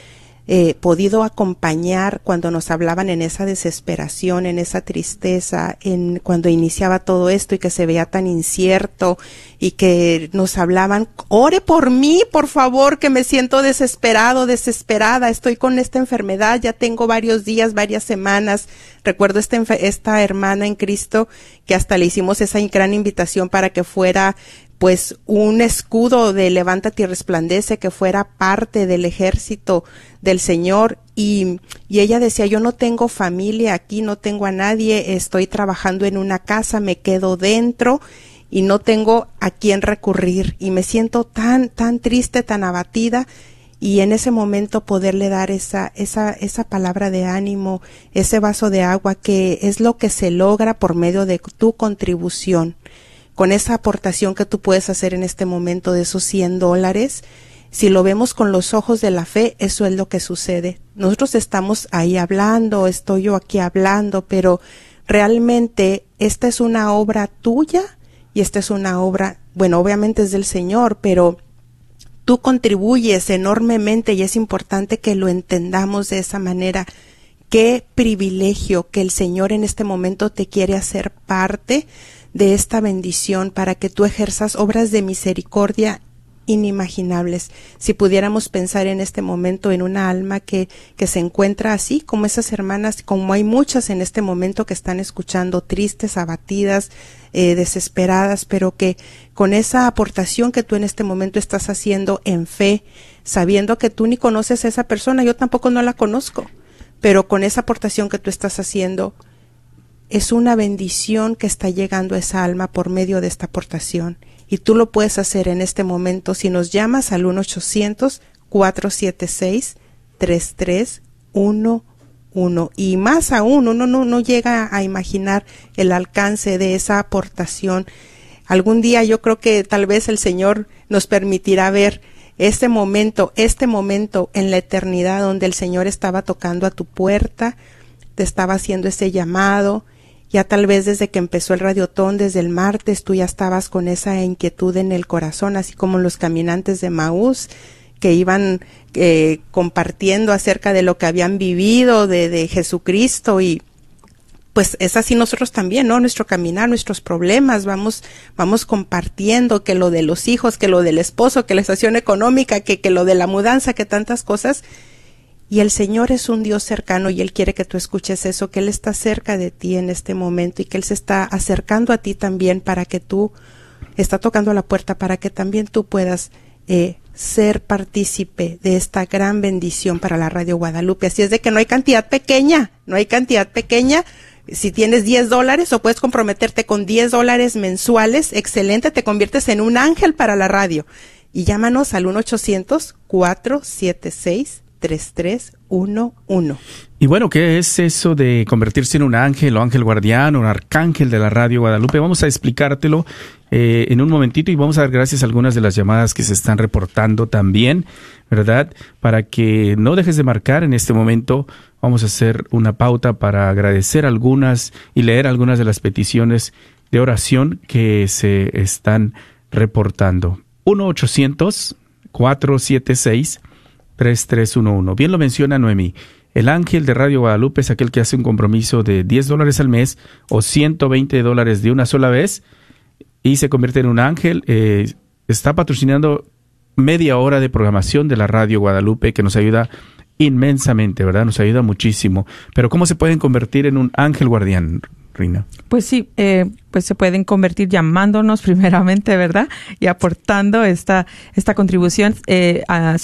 eh, podido acompañar cuando nos hablaban en esa desesperación, en esa tristeza, en cuando iniciaba todo esto y que se veía tan incierto y que nos hablaban, ore por mí, por favor, que me siento desesperado, desesperada, estoy con esta enfermedad, ya tengo varios días, varias semanas. Recuerdo esta, esta hermana en Cristo que hasta le hicimos esa gran invitación para que fuera pues un escudo de levántate y resplandece que fuera parte del ejército del Señor. Y, y, ella decía yo no tengo familia aquí, no tengo a nadie, estoy trabajando en una casa, me quedo dentro y no tengo a quién recurrir y me siento tan, tan triste, tan abatida y en ese momento poderle dar esa, esa, esa palabra de ánimo, ese vaso de agua que es lo que se logra por medio de tu contribución con esa aportación que tú puedes hacer en este momento de esos 100 dólares, si lo vemos con los ojos de la fe, eso es lo que sucede. Nosotros estamos ahí hablando, estoy yo aquí hablando, pero realmente esta es una obra tuya y esta es una obra, bueno, obviamente es del Señor, pero tú contribuyes enormemente y es importante que lo entendamos de esa manera. Qué privilegio que el Señor en este momento te quiere hacer parte de esta bendición para que tú ejerzas obras de misericordia inimaginables. Si pudiéramos pensar en este momento en una alma que, que se encuentra así, como esas hermanas, como hay muchas en este momento que están escuchando, tristes, abatidas, eh, desesperadas, pero que con esa aportación que tú en este momento estás haciendo en fe, sabiendo que tú ni conoces a esa persona, yo tampoco no la conozco, pero con esa aportación que tú estás haciendo, es una bendición que está llegando a esa alma por medio de esta aportación. Y tú lo puedes hacer en este momento si nos llamas al 1-800-476-3311. Y más aún, uno no, no llega a imaginar el alcance de esa aportación. Algún día yo creo que tal vez el Señor nos permitirá ver este momento, este momento en la eternidad donde el Señor estaba tocando a tu puerta, te estaba haciendo ese llamado, ya tal vez desde que empezó el radiotón, desde el martes, tú ya estabas con esa inquietud en el corazón, así como los caminantes de Maús que iban eh, compartiendo acerca de lo que habían vivido de, de Jesucristo y pues es así nosotros también, ¿no? Nuestro caminar, nuestros problemas, vamos, vamos compartiendo que lo de los hijos, que lo del esposo, que la situación económica, que, que lo de la mudanza, que tantas cosas. Y el Señor es un Dios cercano y Él quiere que tú escuches eso, que Él está cerca de ti en este momento y que Él se está acercando a ti también para que tú, está tocando la puerta para que también tú puedas eh, ser partícipe de esta gran bendición para la Radio Guadalupe. Así es de que no hay cantidad pequeña, no hay cantidad pequeña. Si tienes 10 dólares o puedes comprometerte con 10 dólares mensuales, excelente, te conviertes en un ángel para la radio. Y llámanos al 1 800 476 3311. Y bueno, ¿qué es eso de convertirse en un ángel o ángel guardián o un arcángel de la radio Guadalupe? Vamos a explicártelo eh, en un momentito y vamos a dar gracias a algunas de las llamadas que se están reportando también, ¿verdad? Para que no dejes de marcar en este momento, vamos a hacer una pauta para agradecer algunas y leer algunas de las peticiones de oración que se están reportando. 1 800 476 3311. Bien lo menciona Noemí. El ángel de Radio Guadalupe es aquel que hace un compromiso de 10 dólares al mes o 120 dólares de una sola vez y se convierte en un ángel. Eh, está patrocinando media hora de programación de la Radio Guadalupe que nos ayuda inmensamente, ¿verdad? Nos ayuda muchísimo. Pero ¿cómo se pueden convertir en un ángel guardián? Rina? Pues sí, eh, pues se pueden convertir llamándonos primeramente, ¿verdad? Y aportando esta, esta contribución eh, a-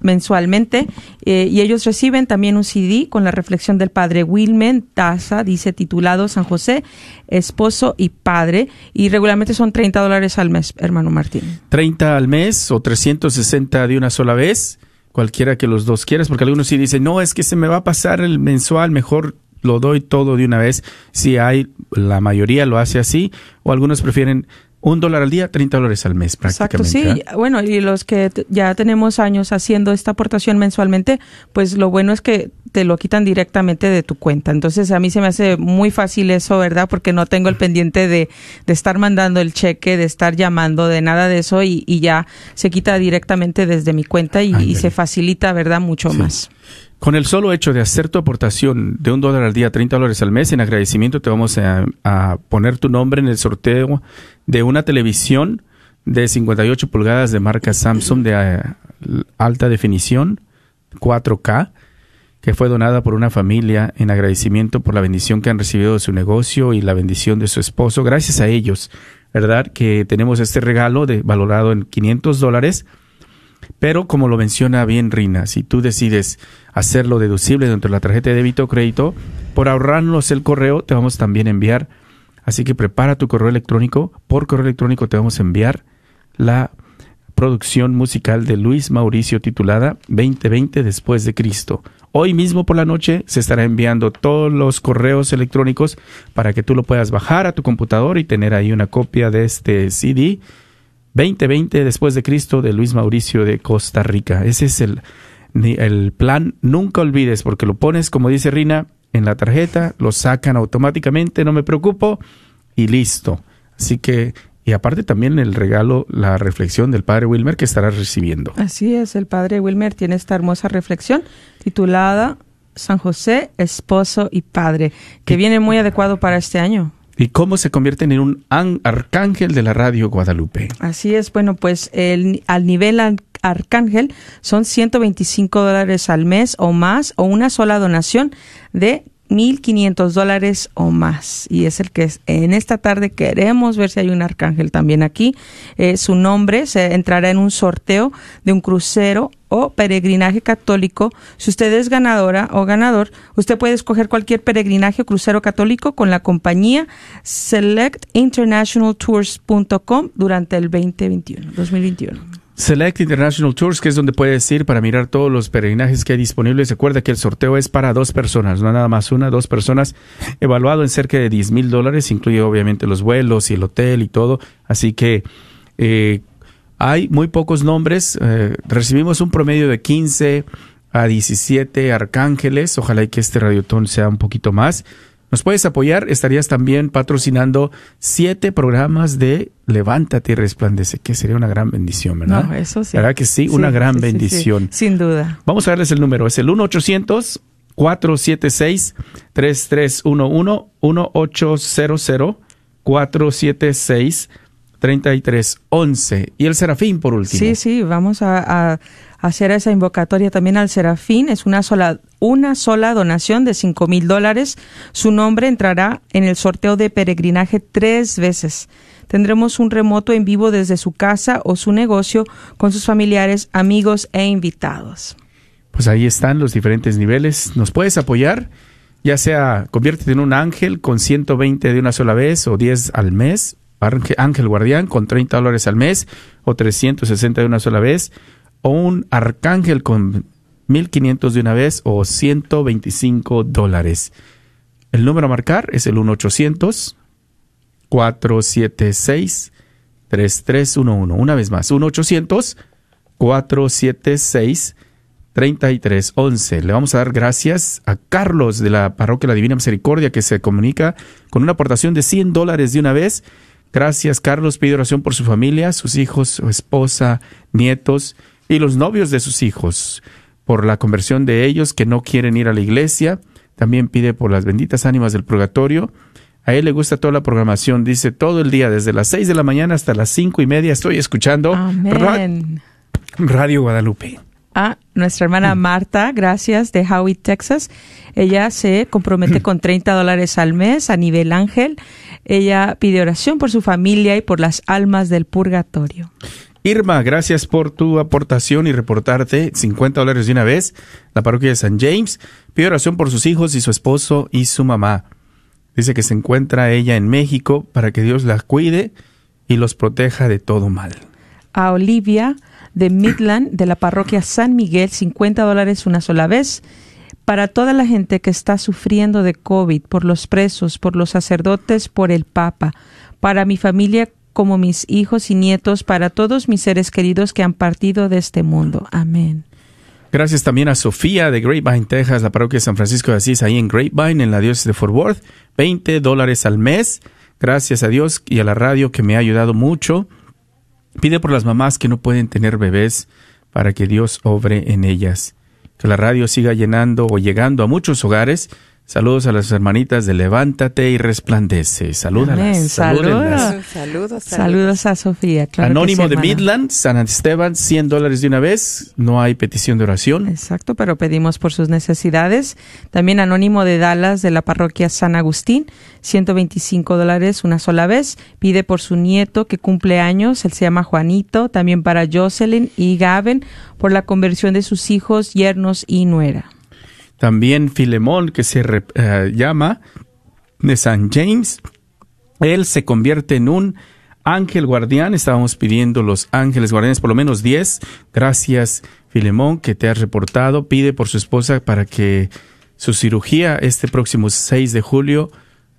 mensualmente. Eh, y ellos reciben también un CD con la reflexión del padre Wilmen Taza, dice titulado San José, esposo y padre. Y regularmente son 30 dólares al mes, hermano Martín. 30 al mes o 360 de una sola vez, cualquiera que los dos quieras, porque algunos sí dicen, no, es que se me va a pasar el mensual, mejor lo doy todo de una vez. Si hay, la mayoría lo hace así, o algunos prefieren un dólar al día, 30 dólares al mes Exacto, prácticamente. sí. ¿ah? Bueno, y los que ya tenemos años haciendo esta aportación mensualmente, pues lo bueno es que te lo quitan directamente de tu cuenta. Entonces a mí se me hace muy fácil eso, ¿verdad? Porque no tengo el pendiente de, de estar mandando el cheque, de estar llamando, de nada de eso y, y ya se quita directamente desde mi cuenta y, y se facilita, ¿verdad? Mucho Sí. más. Con el solo hecho de hacer tu aportación de un dólar al día, 30 dólares al mes, en agradecimiento te vamos a, poner tu nombre en el sorteo de una televisión de 58 pulgadas de marca Samsung de eh, alta definición, 4K, que fue donada por una familia en agradecimiento por la bendición que han recibido de su negocio y la bendición de su esposo. Gracias a ellos, ¿verdad? Que tenemos este regalo de, valorado en 500 dólares. Pero como lo menciona bien Rina, si tú decides hacerlo deducible dentro de la tarjeta de débito o crédito, por ahorrarnos el correo te vamos también a enviar. Así que prepara tu correo electrónico. Por correo electrónico te vamos a enviar la producción musical de Luis Mauricio titulada 2020 después de Cristo. Hoy mismo por la noche se estará enviando todos los correos electrónicos para que tú lo puedas bajar a tu computador y tener ahí una copia de este CD 2020 después de Cristo de Luis Mauricio de Costa Rica. Ese es el, ni- el plan. Nunca olvides porque lo pones, como dice Rina, en la tarjeta, lo sacan automáticamente, no me preocupo y listo. Así que, y aparte también el regalo, la reflexión del padre Wilmer que estarás recibiendo. Así es, el padre Wilmer tiene esta hermosa reflexión titulada San José, esposo y padre, que viene muy adecuado para este año. ¿Y cómo se convierten en un arcángel de la radio Guadalupe? Así es, bueno, pues el, al nivel arcángel son 125 dólares al mes o más o una sola donación de 1.500 dólares o más. Y es el que es- en esta tarde queremos ver si hay un arcángel también aquí. Eh, su nombre se entrará en un sorteo de un crucero o peregrinaje católico. Si usted es ganadora o ganador, usted puede escoger cualquier peregrinaje o crucero católico con la compañía selectinternationaltours.com durante el 2021, 2021. Select International Tours, que es donde puedes ir para mirar todos los peregrinajes que hay disponibles. Recuerda que el sorteo es para dos personas, no nada más una, dos personas, evaluado en cerca de 10 mil dólares, incluye obviamente los vuelos y el hotel y todo. Así que eh, hay muy pocos nombres. eh, recibimos un promedio de 15 a 17 arcángeles. Ojalá y que este radiotón sea un poquito más. Nos puedes apoyar, estarías también patrocinando siete programas de Levántate y Resplandece, que sería una gran bendición, ¿verdad? No, eso sí. ¿Verdad que sí? Una gran sí, sí, sí. bendición. Sin duda. Vamos a darles el número, es el 1-800-476-3311, 1-800-476-3311. Y el Serafín, por último. Sí, sí, vamos a, a hacer esa invocatoria también al Serafín. Es una sola, una sola donación de cinco mil dólares. Su nombre entrará en el sorteo de peregrinaje tres veces. Tendremos un remoto en vivo desde su casa o su negocio con sus familiares, amigos e invitados. Pues ahí están los diferentes niveles. Nos puedes apoyar, ya sea conviértete en un ángel con 120 de una sola vez o 10 al mes, ángel, guardián con 30 dólares al mes o 360 de una sola vez, o un arcángel con 1500 de una vez o 125 dólares. El número a marcar es el 1-800 476 3311. Una vez más, 1-800 476 3311. Le vamos a dar gracias a Carlos de la Parroquia La Divina Misericordia que se comunica con una aportación de 100 dólares de una vez. Gracias, Carlos. Pide oración por su familia, sus hijos, su esposa, nietos y los novios de sus hijos. Por la conversión de ellos que no quieren ir a la iglesia. También pide por las benditas ánimas del purgatorio. A él le gusta toda la programación. Dice todo el día, desde las 6 de la mañana hasta las cinco y media, estoy escuchando Ra-. Radio Guadalupe. A nuestra hermana Marta, gracias, de Howie, Texas. Ella se compromete con 30 dólares al mes a nivel ángel. Ella pide oración por su familia y por las almas del purgatorio. Irma, gracias por tu aportación y reportarte 50 dólares de una vez. La parroquia de San James pide oración por sus hijos y su esposo y su mamá. Dice que se encuentra ella en México para que Dios la cuide y los proteja de todo mal. A Olivia de Midland, de la parroquia San Miguel, 50 dólares una sola vez. Para toda la gente que está sufriendo de COVID, por los presos, por los sacerdotes, por el Papa, para mi familia como mis hijos y nietos, para todos mis seres queridos que han partido de este mundo. Amén. Gracias también a Sofía de Grapevine, Texas, la parroquia de San Francisco de Asís, ahí en Grapevine, en la diócesis de Fort Worth. 20 dólares al mes. Gracias a Dios y a la radio que me ha ayudado mucho. Pide por las mamás que no pueden tener bebés para que Dios obre en ellas. Que la radio siga llenando o llegando a muchos hogares Saludos a las hermanitas de Levántate y Resplandece. Salúdalas. Saludos. Saludos, saludos. a Sofía. Anónimo de Midland, San Esteban, 100 dólares de una vez. No hay petición de oración. Exacto, pero pedimos por sus necesidades. También Anónimo de Dallas, de la parroquia San Agustín, 125 dólares una sola vez. Pide por su nieto que cumple años. Él se llama Juanito. También para Jocelyn y Gaben por la conversión de sus hijos, yernos y nuera. También Filemón, que se eh, llama de San James, él se convierte en un ángel guardián. Estábamos pidiendo los ángeles guardianes, por lo menos 10. Gracias, Filemón, que te has reportado. Pide por su esposa para que su cirugía este próximo 6 de julio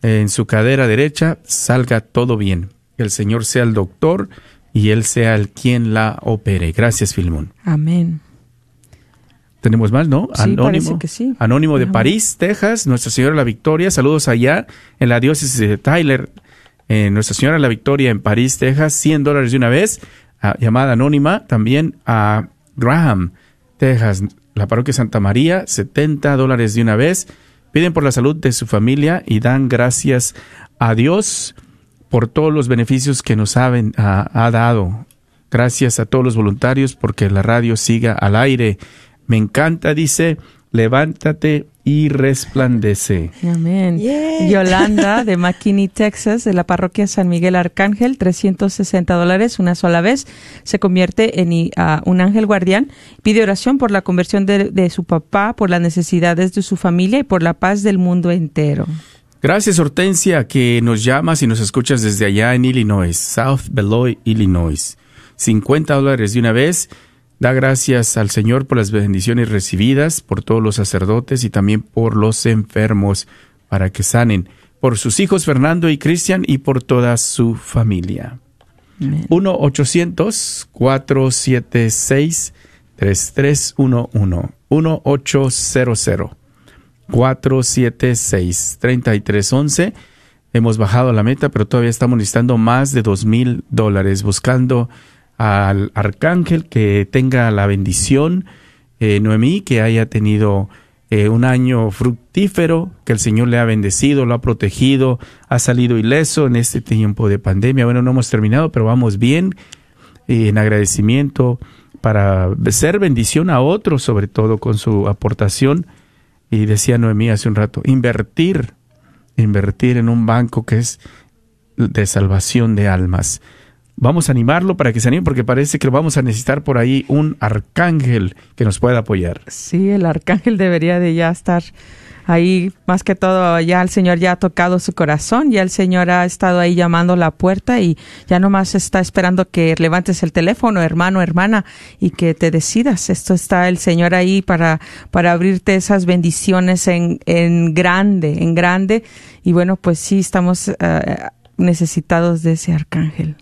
en su cadera derecha salga todo bien. Que el Señor sea el doctor y Él sea el quien la opere. Gracias, Filemón. Amén. Tenemos más, ¿no? Sí, Anónimo. Que sí. Anónimo de París, Texas, Nuestra Señora la Victoria. Saludos allá en la diócesis de Tyler. Eh, Nuestra Señora la Victoria en París, Texas, 100 dólares de una vez. llamada anónima también a Graham, Texas, la parroquia Santa María, 70 dólares de una vez. Piden por la salud de su familia y dan gracias a Dios por todos los beneficios que nos ha, ha dado. Gracias a todos los voluntarios porque la radio siga al aire. Me encanta, dice, levántate y resplandece. Amén. Yolanda de McKinney, Texas, de la parroquia San Miguel Arcángel, 360 dólares una sola vez. Se convierte en un ángel guardián. Pide oración por la conversión de, de, su papá, por las necesidades de su familia y por la paz del mundo entero. Gracias, Hortensia, que nos llamas y nos escuchas desde allá en Illinois, South Beloit, Illinois. 50 dólares de una vez Da gracias al Señor por las bendiciones recibidas, por todos los sacerdotes y también por los enfermos, para que sanen, por sus hijos Fernando y Cristian y por toda su familia. 1-800-476-3311. 1-800-476-3311. Hemos bajado la meta, pero todavía estamos necesitando más de dos mil dólares buscando al arcángel que tenga la bendición, eh, Noemí, que haya tenido eh, un año fructífero, que el Señor le ha bendecido, lo ha protegido, ha salido ileso en este tiempo de pandemia. Bueno, no hemos terminado, pero vamos bien en agradecimiento para ser bendición a otros, sobre todo con su aportación. Y decía Noemí hace un rato, invertir, invertir en un banco que es de salvación de almas. Vamos a animarlo para que se anime porque parece que vamos a necesitar por ahí un arcángel que nos pueda apoyar. Sí, el arcángel debería de ya estar ahí, más que todo, ya el Señor ya ha tocado su corazón, ya el Señor ha estado ahí llamando la puerta y ya nomás está esperando que levantes el teléfono, hermano, hermana, y que te decidas. Esto está el Señor ahí para, para abrirte esas bendiciones en, en grande, en grande. Y bueno, pues sí, estamos eh, necesitados de ese arcángel.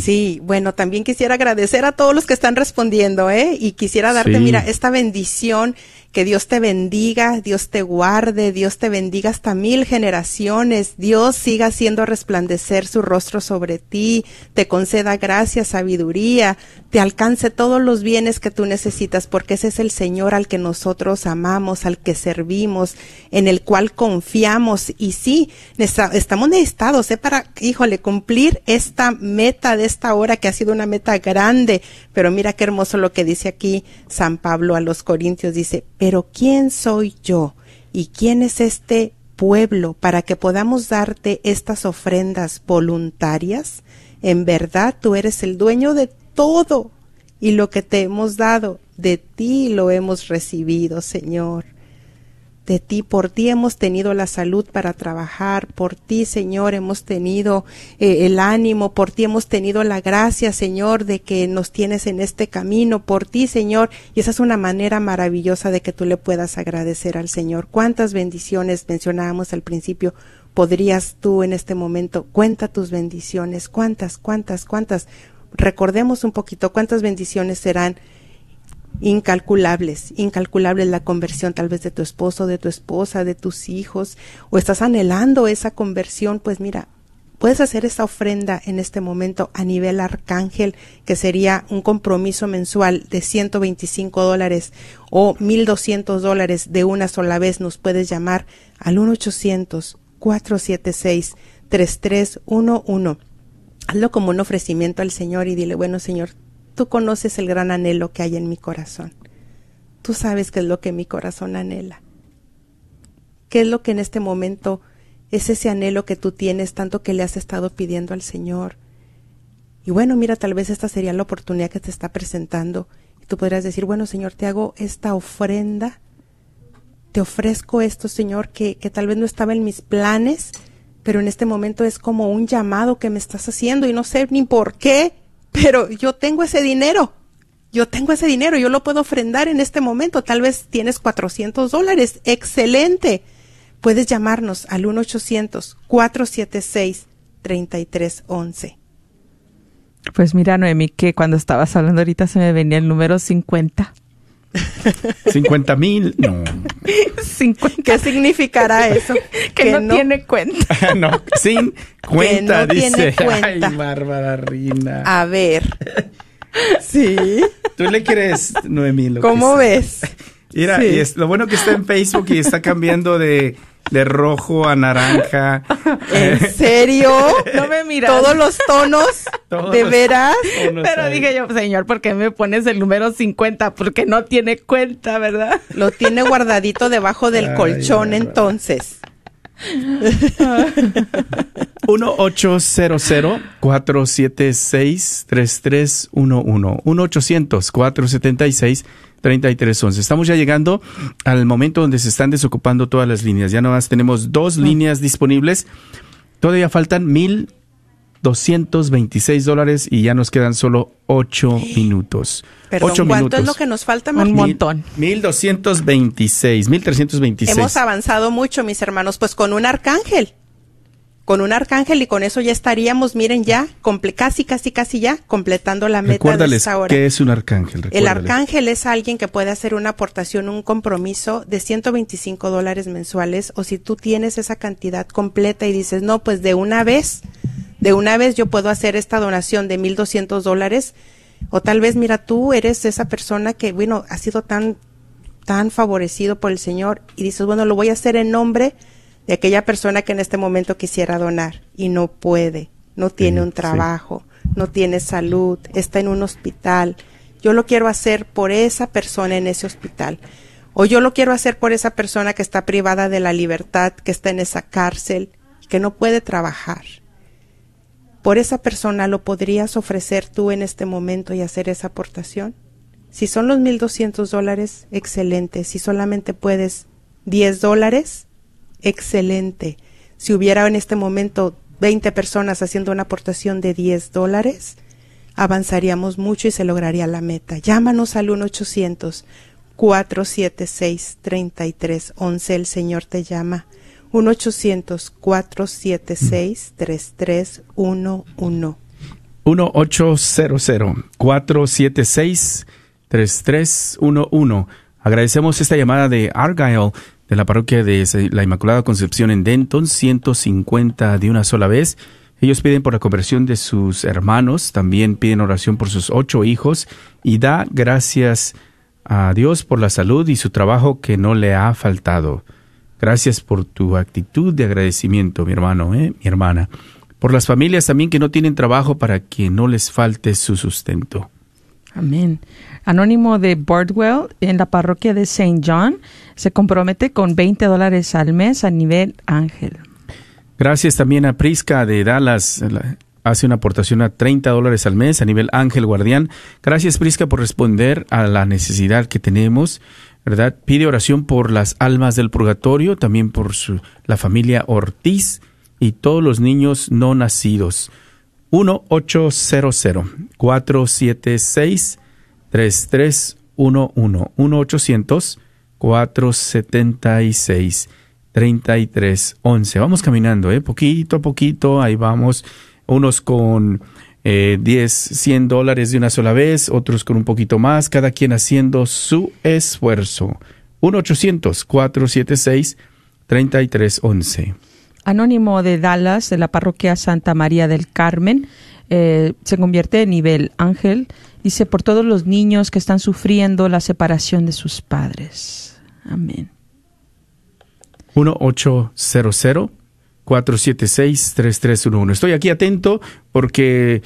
Sí, bueno, también quisiera agradecer a todos los que están respondiendo, ¿eh? Y quisiera darte, mira, esta bendición Que Dios te bendiga, Dios te guarde, Dios te bendiga hasta mil generaciones, Dios siga haciendo resplandecer su rostro sobre ti, te conceda gracia, sabiduría, te alcance todos los bienes que tú necesitas, porque ese es el Señor al que nosotros amamos, al que servimos, en el cual confiamos. Y sí, estamos necesitados, ¿eh? Para, híjole, cumplir esta meta de esta hora que ha sido una meta grande. Pero mira qué hermoso lo que dice aquí San Pablo a los Corintios. Dice, pero ¿quién soy yo? ¿Y quién es este pueblo para que podamos darte estas ofrendas voluntarias? En verdad tú eres el dueño de todo y lo que te hemos dado, de ti lo hemos recibido, Señor. De ti, por ti hemos tenido la salud para trabajar, por ti, Señor, hemos tenido eh, el ánimo, por ti hemos tenido la gracia, Señor, de que nos tienes en este camino, por ti, Señor, y esa es una manera maravillosa de que tú le puedas agradecer al Señor. ¿Cuántas bendiciones mencionábamos al principio? podrías tú en este momento, cuenta tus bendiciones, cuántas, cuántas, cuántas, recordemos un poquito cuántas bendiciones serán incalculables, incalculables la conversión tal vez de tu esposo, de tu esposa, de tus hijos, o estás anhelando esa conversión, pues mira, puedes hacer esa ofrenda en este momento a nivel arcángel, que sería un compromiso mensual de 125 dólares o 1200 dólares de una sola vez. Nos puedes llamar al 1 800 476 3311 hazlo como un ofrecimiento al Señor y dile, bueno Señor, tú conoces el gran anhelo que hay en mi corazón. Tú sabes qué es lo que mi corazón anhela. ¿Qué es lo que en este momento es ese anhelo que tú tienes tanto que le has estado pidiendo al Señor? Y bueno, mira, tal vez esta sería la oportunidad que te está presentando. Y tú podrías decir, bueno, Señor, te hago esta ofrenda. Te ofrezco esto, Señor, que, que tal vez no estaba en mis planes, pero en este momento es como un llamado que me estás haciendo y no sé ni por qué, pero yo tengo ese dinero. Yo tengo ese dinero, yo lo puedo ofrendar en este momento. Tal vez tienes 400 dólares. Excelente. Puedes llamarnos al 1-800-476-3311. Pues mira, Noemi, que cuando estabas hablando ahorita se me venía el número 50. 50 mil, no. ¿Qué significará eso? que, no, tiene cuenta. no, sin cuenta, dice. Ay, Bárbara Rina. A ver. Sí. ¿Tú le quieres, Noemí? ¿Cómo ves? Mira, y es, lo bueno que está en Facebook y está cambiando de de rojo a naranja. ¿En serio? No me miras. Todos los tonos, de veras. Pero dije yo, señor, ¿por qué me pones el número 50? Porque no tiene cuenta, ¿verdad? Lo tiene guardadito debajo del colchón, entonces. 1-800-476-3311. 1-800-476-3311. 3311. Estamos ya llegando al momento donde se están desocupando todas las líneas. Ya nomás tenemos dos líneas disponibles. Todavía faltan mil doscientos veintiséis dólares y ya nos quedan solo ocho minutos. Perdón, ¿cuánto es lo que nos falta? Un montón. Mil doscientos veintiséis, mil trescientos veintiséis. Hemos avanzado mucho, mis hermanos, pues con un arcángel con un arcángel y con eso ya estaríamos, miren ya, casi, casi, casi ya, completando la meta de esta hora. ¿Qué es un arcángel? El arcángel es alguien que puede hacer una aportación, un compromiso de 125 dólares mensuales o si tú tienes esa cantidad completa y dices, no, pues de una vez, de una vez yo puedo hacer esta donación de 1.200 dólares o tal vez, mira, tú eres esa persona que, bueno, ha sido tan, tan favorecido por el Señor y dices, bueno, lo voy a hacer en nombre de aquella persona que en este momento quisiera donar y no puede, no tiene un trabajo, no tiene salud, está en un hospital. Yo lo quiero hacer por esa persona en ese hospital. O yo lo quiero hacer por esa persona que está privada de la libertad, que está en esa cárcel, que no puede trabajar. Por esa persona lo podrías ofrecer tú en este momento y hacer esa aportación. Si son los 1.200 dólares, excelente. Si solamente puedes 10 dólares, excelente. Si hubiera en este momento 20 personas haciendo una aportación de 10 dólares, avanzaríamos mucho y se lograría la meta. Llámanos al 1-800-476-3311. El Señor te llama. 1-800-476-3311. 1-800-476-3311. Agradecemos esta llamada de Argyle de la parroquia de la Inmaculada Concepción en Denton, 150 de una sola vez. Ellos piden por la conversión de sus hermanos, también piden oración por sus ocho hijos y da gracias a Dios por la salud y su trabajo que no le ha faltado. Gracias por tu actitud de agradecimiento, mi hermano, ¿eh? mi hermana. Por las familias también que no tienen trabajo para que no les falte su sustento. Amén. Anónimo de Bardwell, en la parroquia de St. John, se compromete con 20 dólares al mes a nivel ángel. Gracias también a Prisca de Dallas. Hace una aportación a 30 dólares al mes a nivel ángel guardián. Gracias Prisca por responder a la necesidad que tenemos. ¿Verdad? Pide oración por las almas del purgatorio, también por su, la familia Ortiz y todos los niños no nacidos. 1-800-476-3311. 1-800-476-3311. Vamos caminando, ¿eh? Poquito a poquito, ahí vamos. Unos con eh, 10, 100 dólares de una sola vez, otros con un poquito más, cada quien haciendo su esfuerzo. 1-800-476-3311. Anónimo de Dallas, de la parroquia Santa María del Carmen, eh, se convierte en nivel ángel. Dice, por todos los niños que están sufriendo la separación de sus padres. Amén. 1-800-476-3311. Estoy aquí atento porque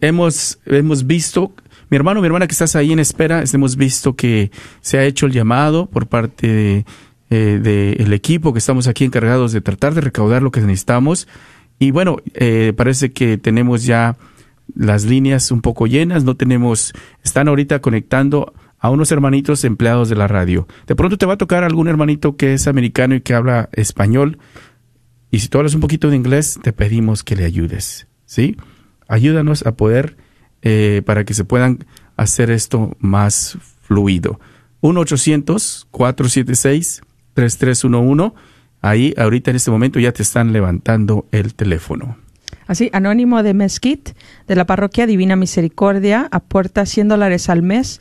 hemos, hemos visto, mi hermano, mi hermana que estás ahí en espera, hemos visto que se ha hecho el llamado por parte de eh, del equipo que estamos aquí encargados de tratar de recaudar lo que necesitamos. Y bueno, eh, parece que tenemos ya las líneas un poco llenas, no tenemos, están ahorita conectando a unos hermanitos empleados de la radio. De pronto te va a tocar algún hermanito que es americano y que habla español. Y si tú hablas un poquito de inglés, te pedimos que le ayudes, ¿sí? Ayúdanos a poder, eh, para que se puedan hacer esto más fluido. 1-800-476 3311. Ahí, ahorita en este momento ya te están levantando el teléfono. Así, Anónimo de Mesquite, de la Parroquia Divina Misericordia, aporta 100 dólares al mes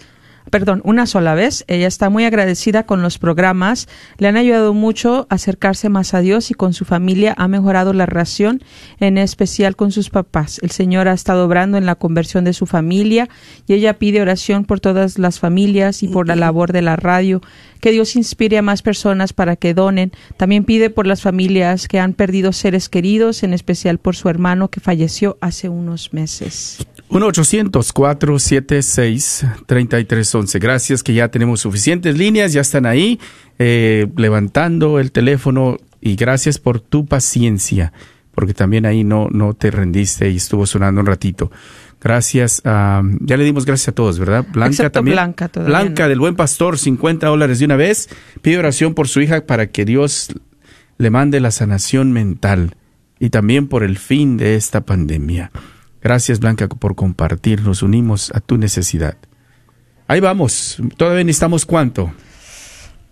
perdón, una sola vez. Ella está muy agradecida con los programas, le han ayudado mucho a acercarse más a Dios y con su familia ha mejorado la relación, en especial con sus papás. El Señor ha estado obrando en la conversión de su familia y ella pide oración por todas las familias y por la labor de la radio. Que Dios inspire a más personas para que donen. También pide por las familias que han perdido seres queridos, en especial por su hermano que falleció hace unos meses. 1-800-476-3311. Gracias que ya tenemos suficientes líneas, ya están ahí eh, levantando el teléfono y gracias por tu paciencia, porque también ahí no, no te rendiste y estuvo sonando un ratito. Gracias, ya le dimos gracias a todos, ¿verdad? Blanca también. Blanca, Blanca del Buen Pastor, 50 dólares de una vez. Pide oración por su hija para que Dios le mande la sanación mental y también por el fin de esta pandemia. Gracias, Blanca, por compartir. Nos unimos a tu necesidad. Ahí vamos. ¿Todavía necesitamos cuánto?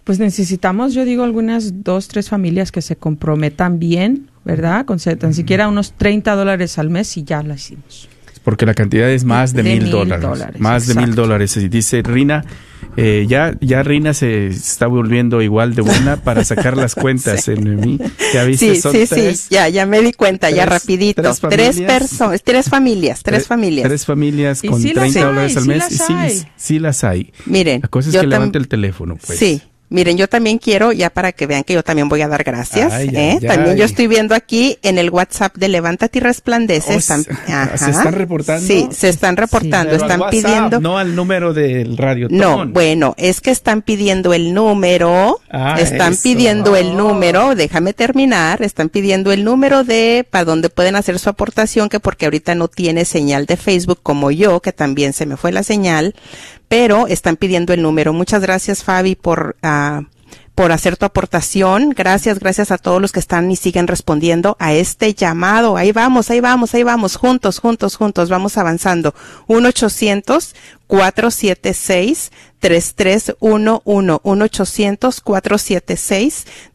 Pues necesitamos, yo digo, algunas dos, tres familias que se comprometan bien, ¿verdad? Con tan siquiera unos 30 dólares al mes y ya la hicimos porque la cantidad es más de, mil, dólares, Más de mil dólares. Y dice Rina, eh, ya, ya Rina se está volviendo igual de buena para sacar las cuentas en mí. ¿Ya viste? Sí, sí, sí, ya, ya me di cuenta, ya rapidito. Tres, personas, tres familias, tres familias. Tres familias con 30 dólares al mes. sí, sí las hay. Miren. La cosa es que levante el teléfono, pues. Sí, Miren, yo también quiero, ya para que vean que yo también voy a dar gracias, ¿eh? también yo estoy viendo aquí en el WhatsApp de Levántate y Resplandece. Oh, están, ¿Se están reportando? Sí, se están reportando, están pidiendo. No al número del radio. No, bueno, es que están pidiendo el número, ah, están pidiendo el número, déjame terminar, están pidiendo el número de para donde pueden hacer su aportación, que porque ahorita no tiene señal de Facebook como yo, que también se me fue la señal, pero están pidiendo el número. Muchas gracias, Fabi, por, uh, por hacer tu aportación. Gracias, gracias a todos los que están y siguen respondiendo a este llamado. Ahí vamos, ahí vamos, ahí vamos, juntos, juntos, juntos, vamos avanzando. 1-800-476 3311 476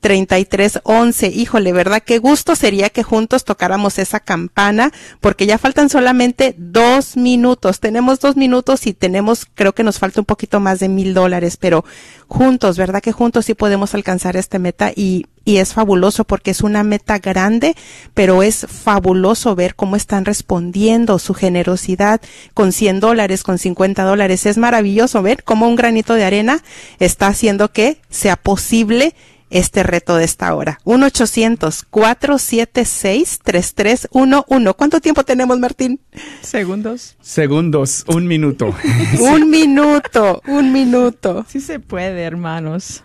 3311 Híjole, ¿verdad? Qué gusto sería que juntos tocáramos esa campana, porque ya faltan solamente dos minutos. Tenemos dos minutos y tenemos, creo que nos falta un poquito más de mil dólares, pero juntos, ¿verdad? Que juntos sí podemos alcanzar esta meta y y es fabuloso porque es una meta grande, pero es fabuloso ver cómo están respondiendo su generosidad con 100 dólares, con 50 dólares. Es maravilloso ver cómo un granito de arena está haciendo que sea posible este reto de esta hora. 1-800-476-3311. ¿Cuánto tiempo tenemos, Martín? Segundos. Segundos, un minuto. un minuto, un minuto. Sí se puede, hermanos.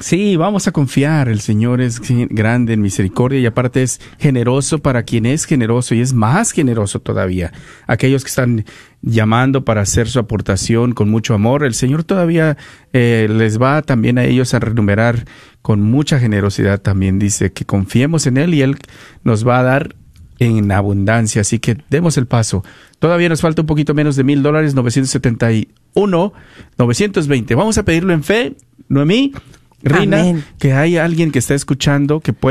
Sí, vamos a confiar. El Señor es grande en misericordia y aparte es generoso para quien es generoso y es más generoso todavía. Aquellos que están llamando para hacer su aportación con mucho amor, el Señor todavía eh, les va también a ellos a renumerar con mucha generosidad también. Dice que confiemos en Él y Él nos va a dar en abundancia. Así que demos el paso. Todavía nos falta un poquito menos de mil dólares, 971, 920. Vamos a pedirlo en fe, Noemí. Rina, que hay alguien que está escuchando que puede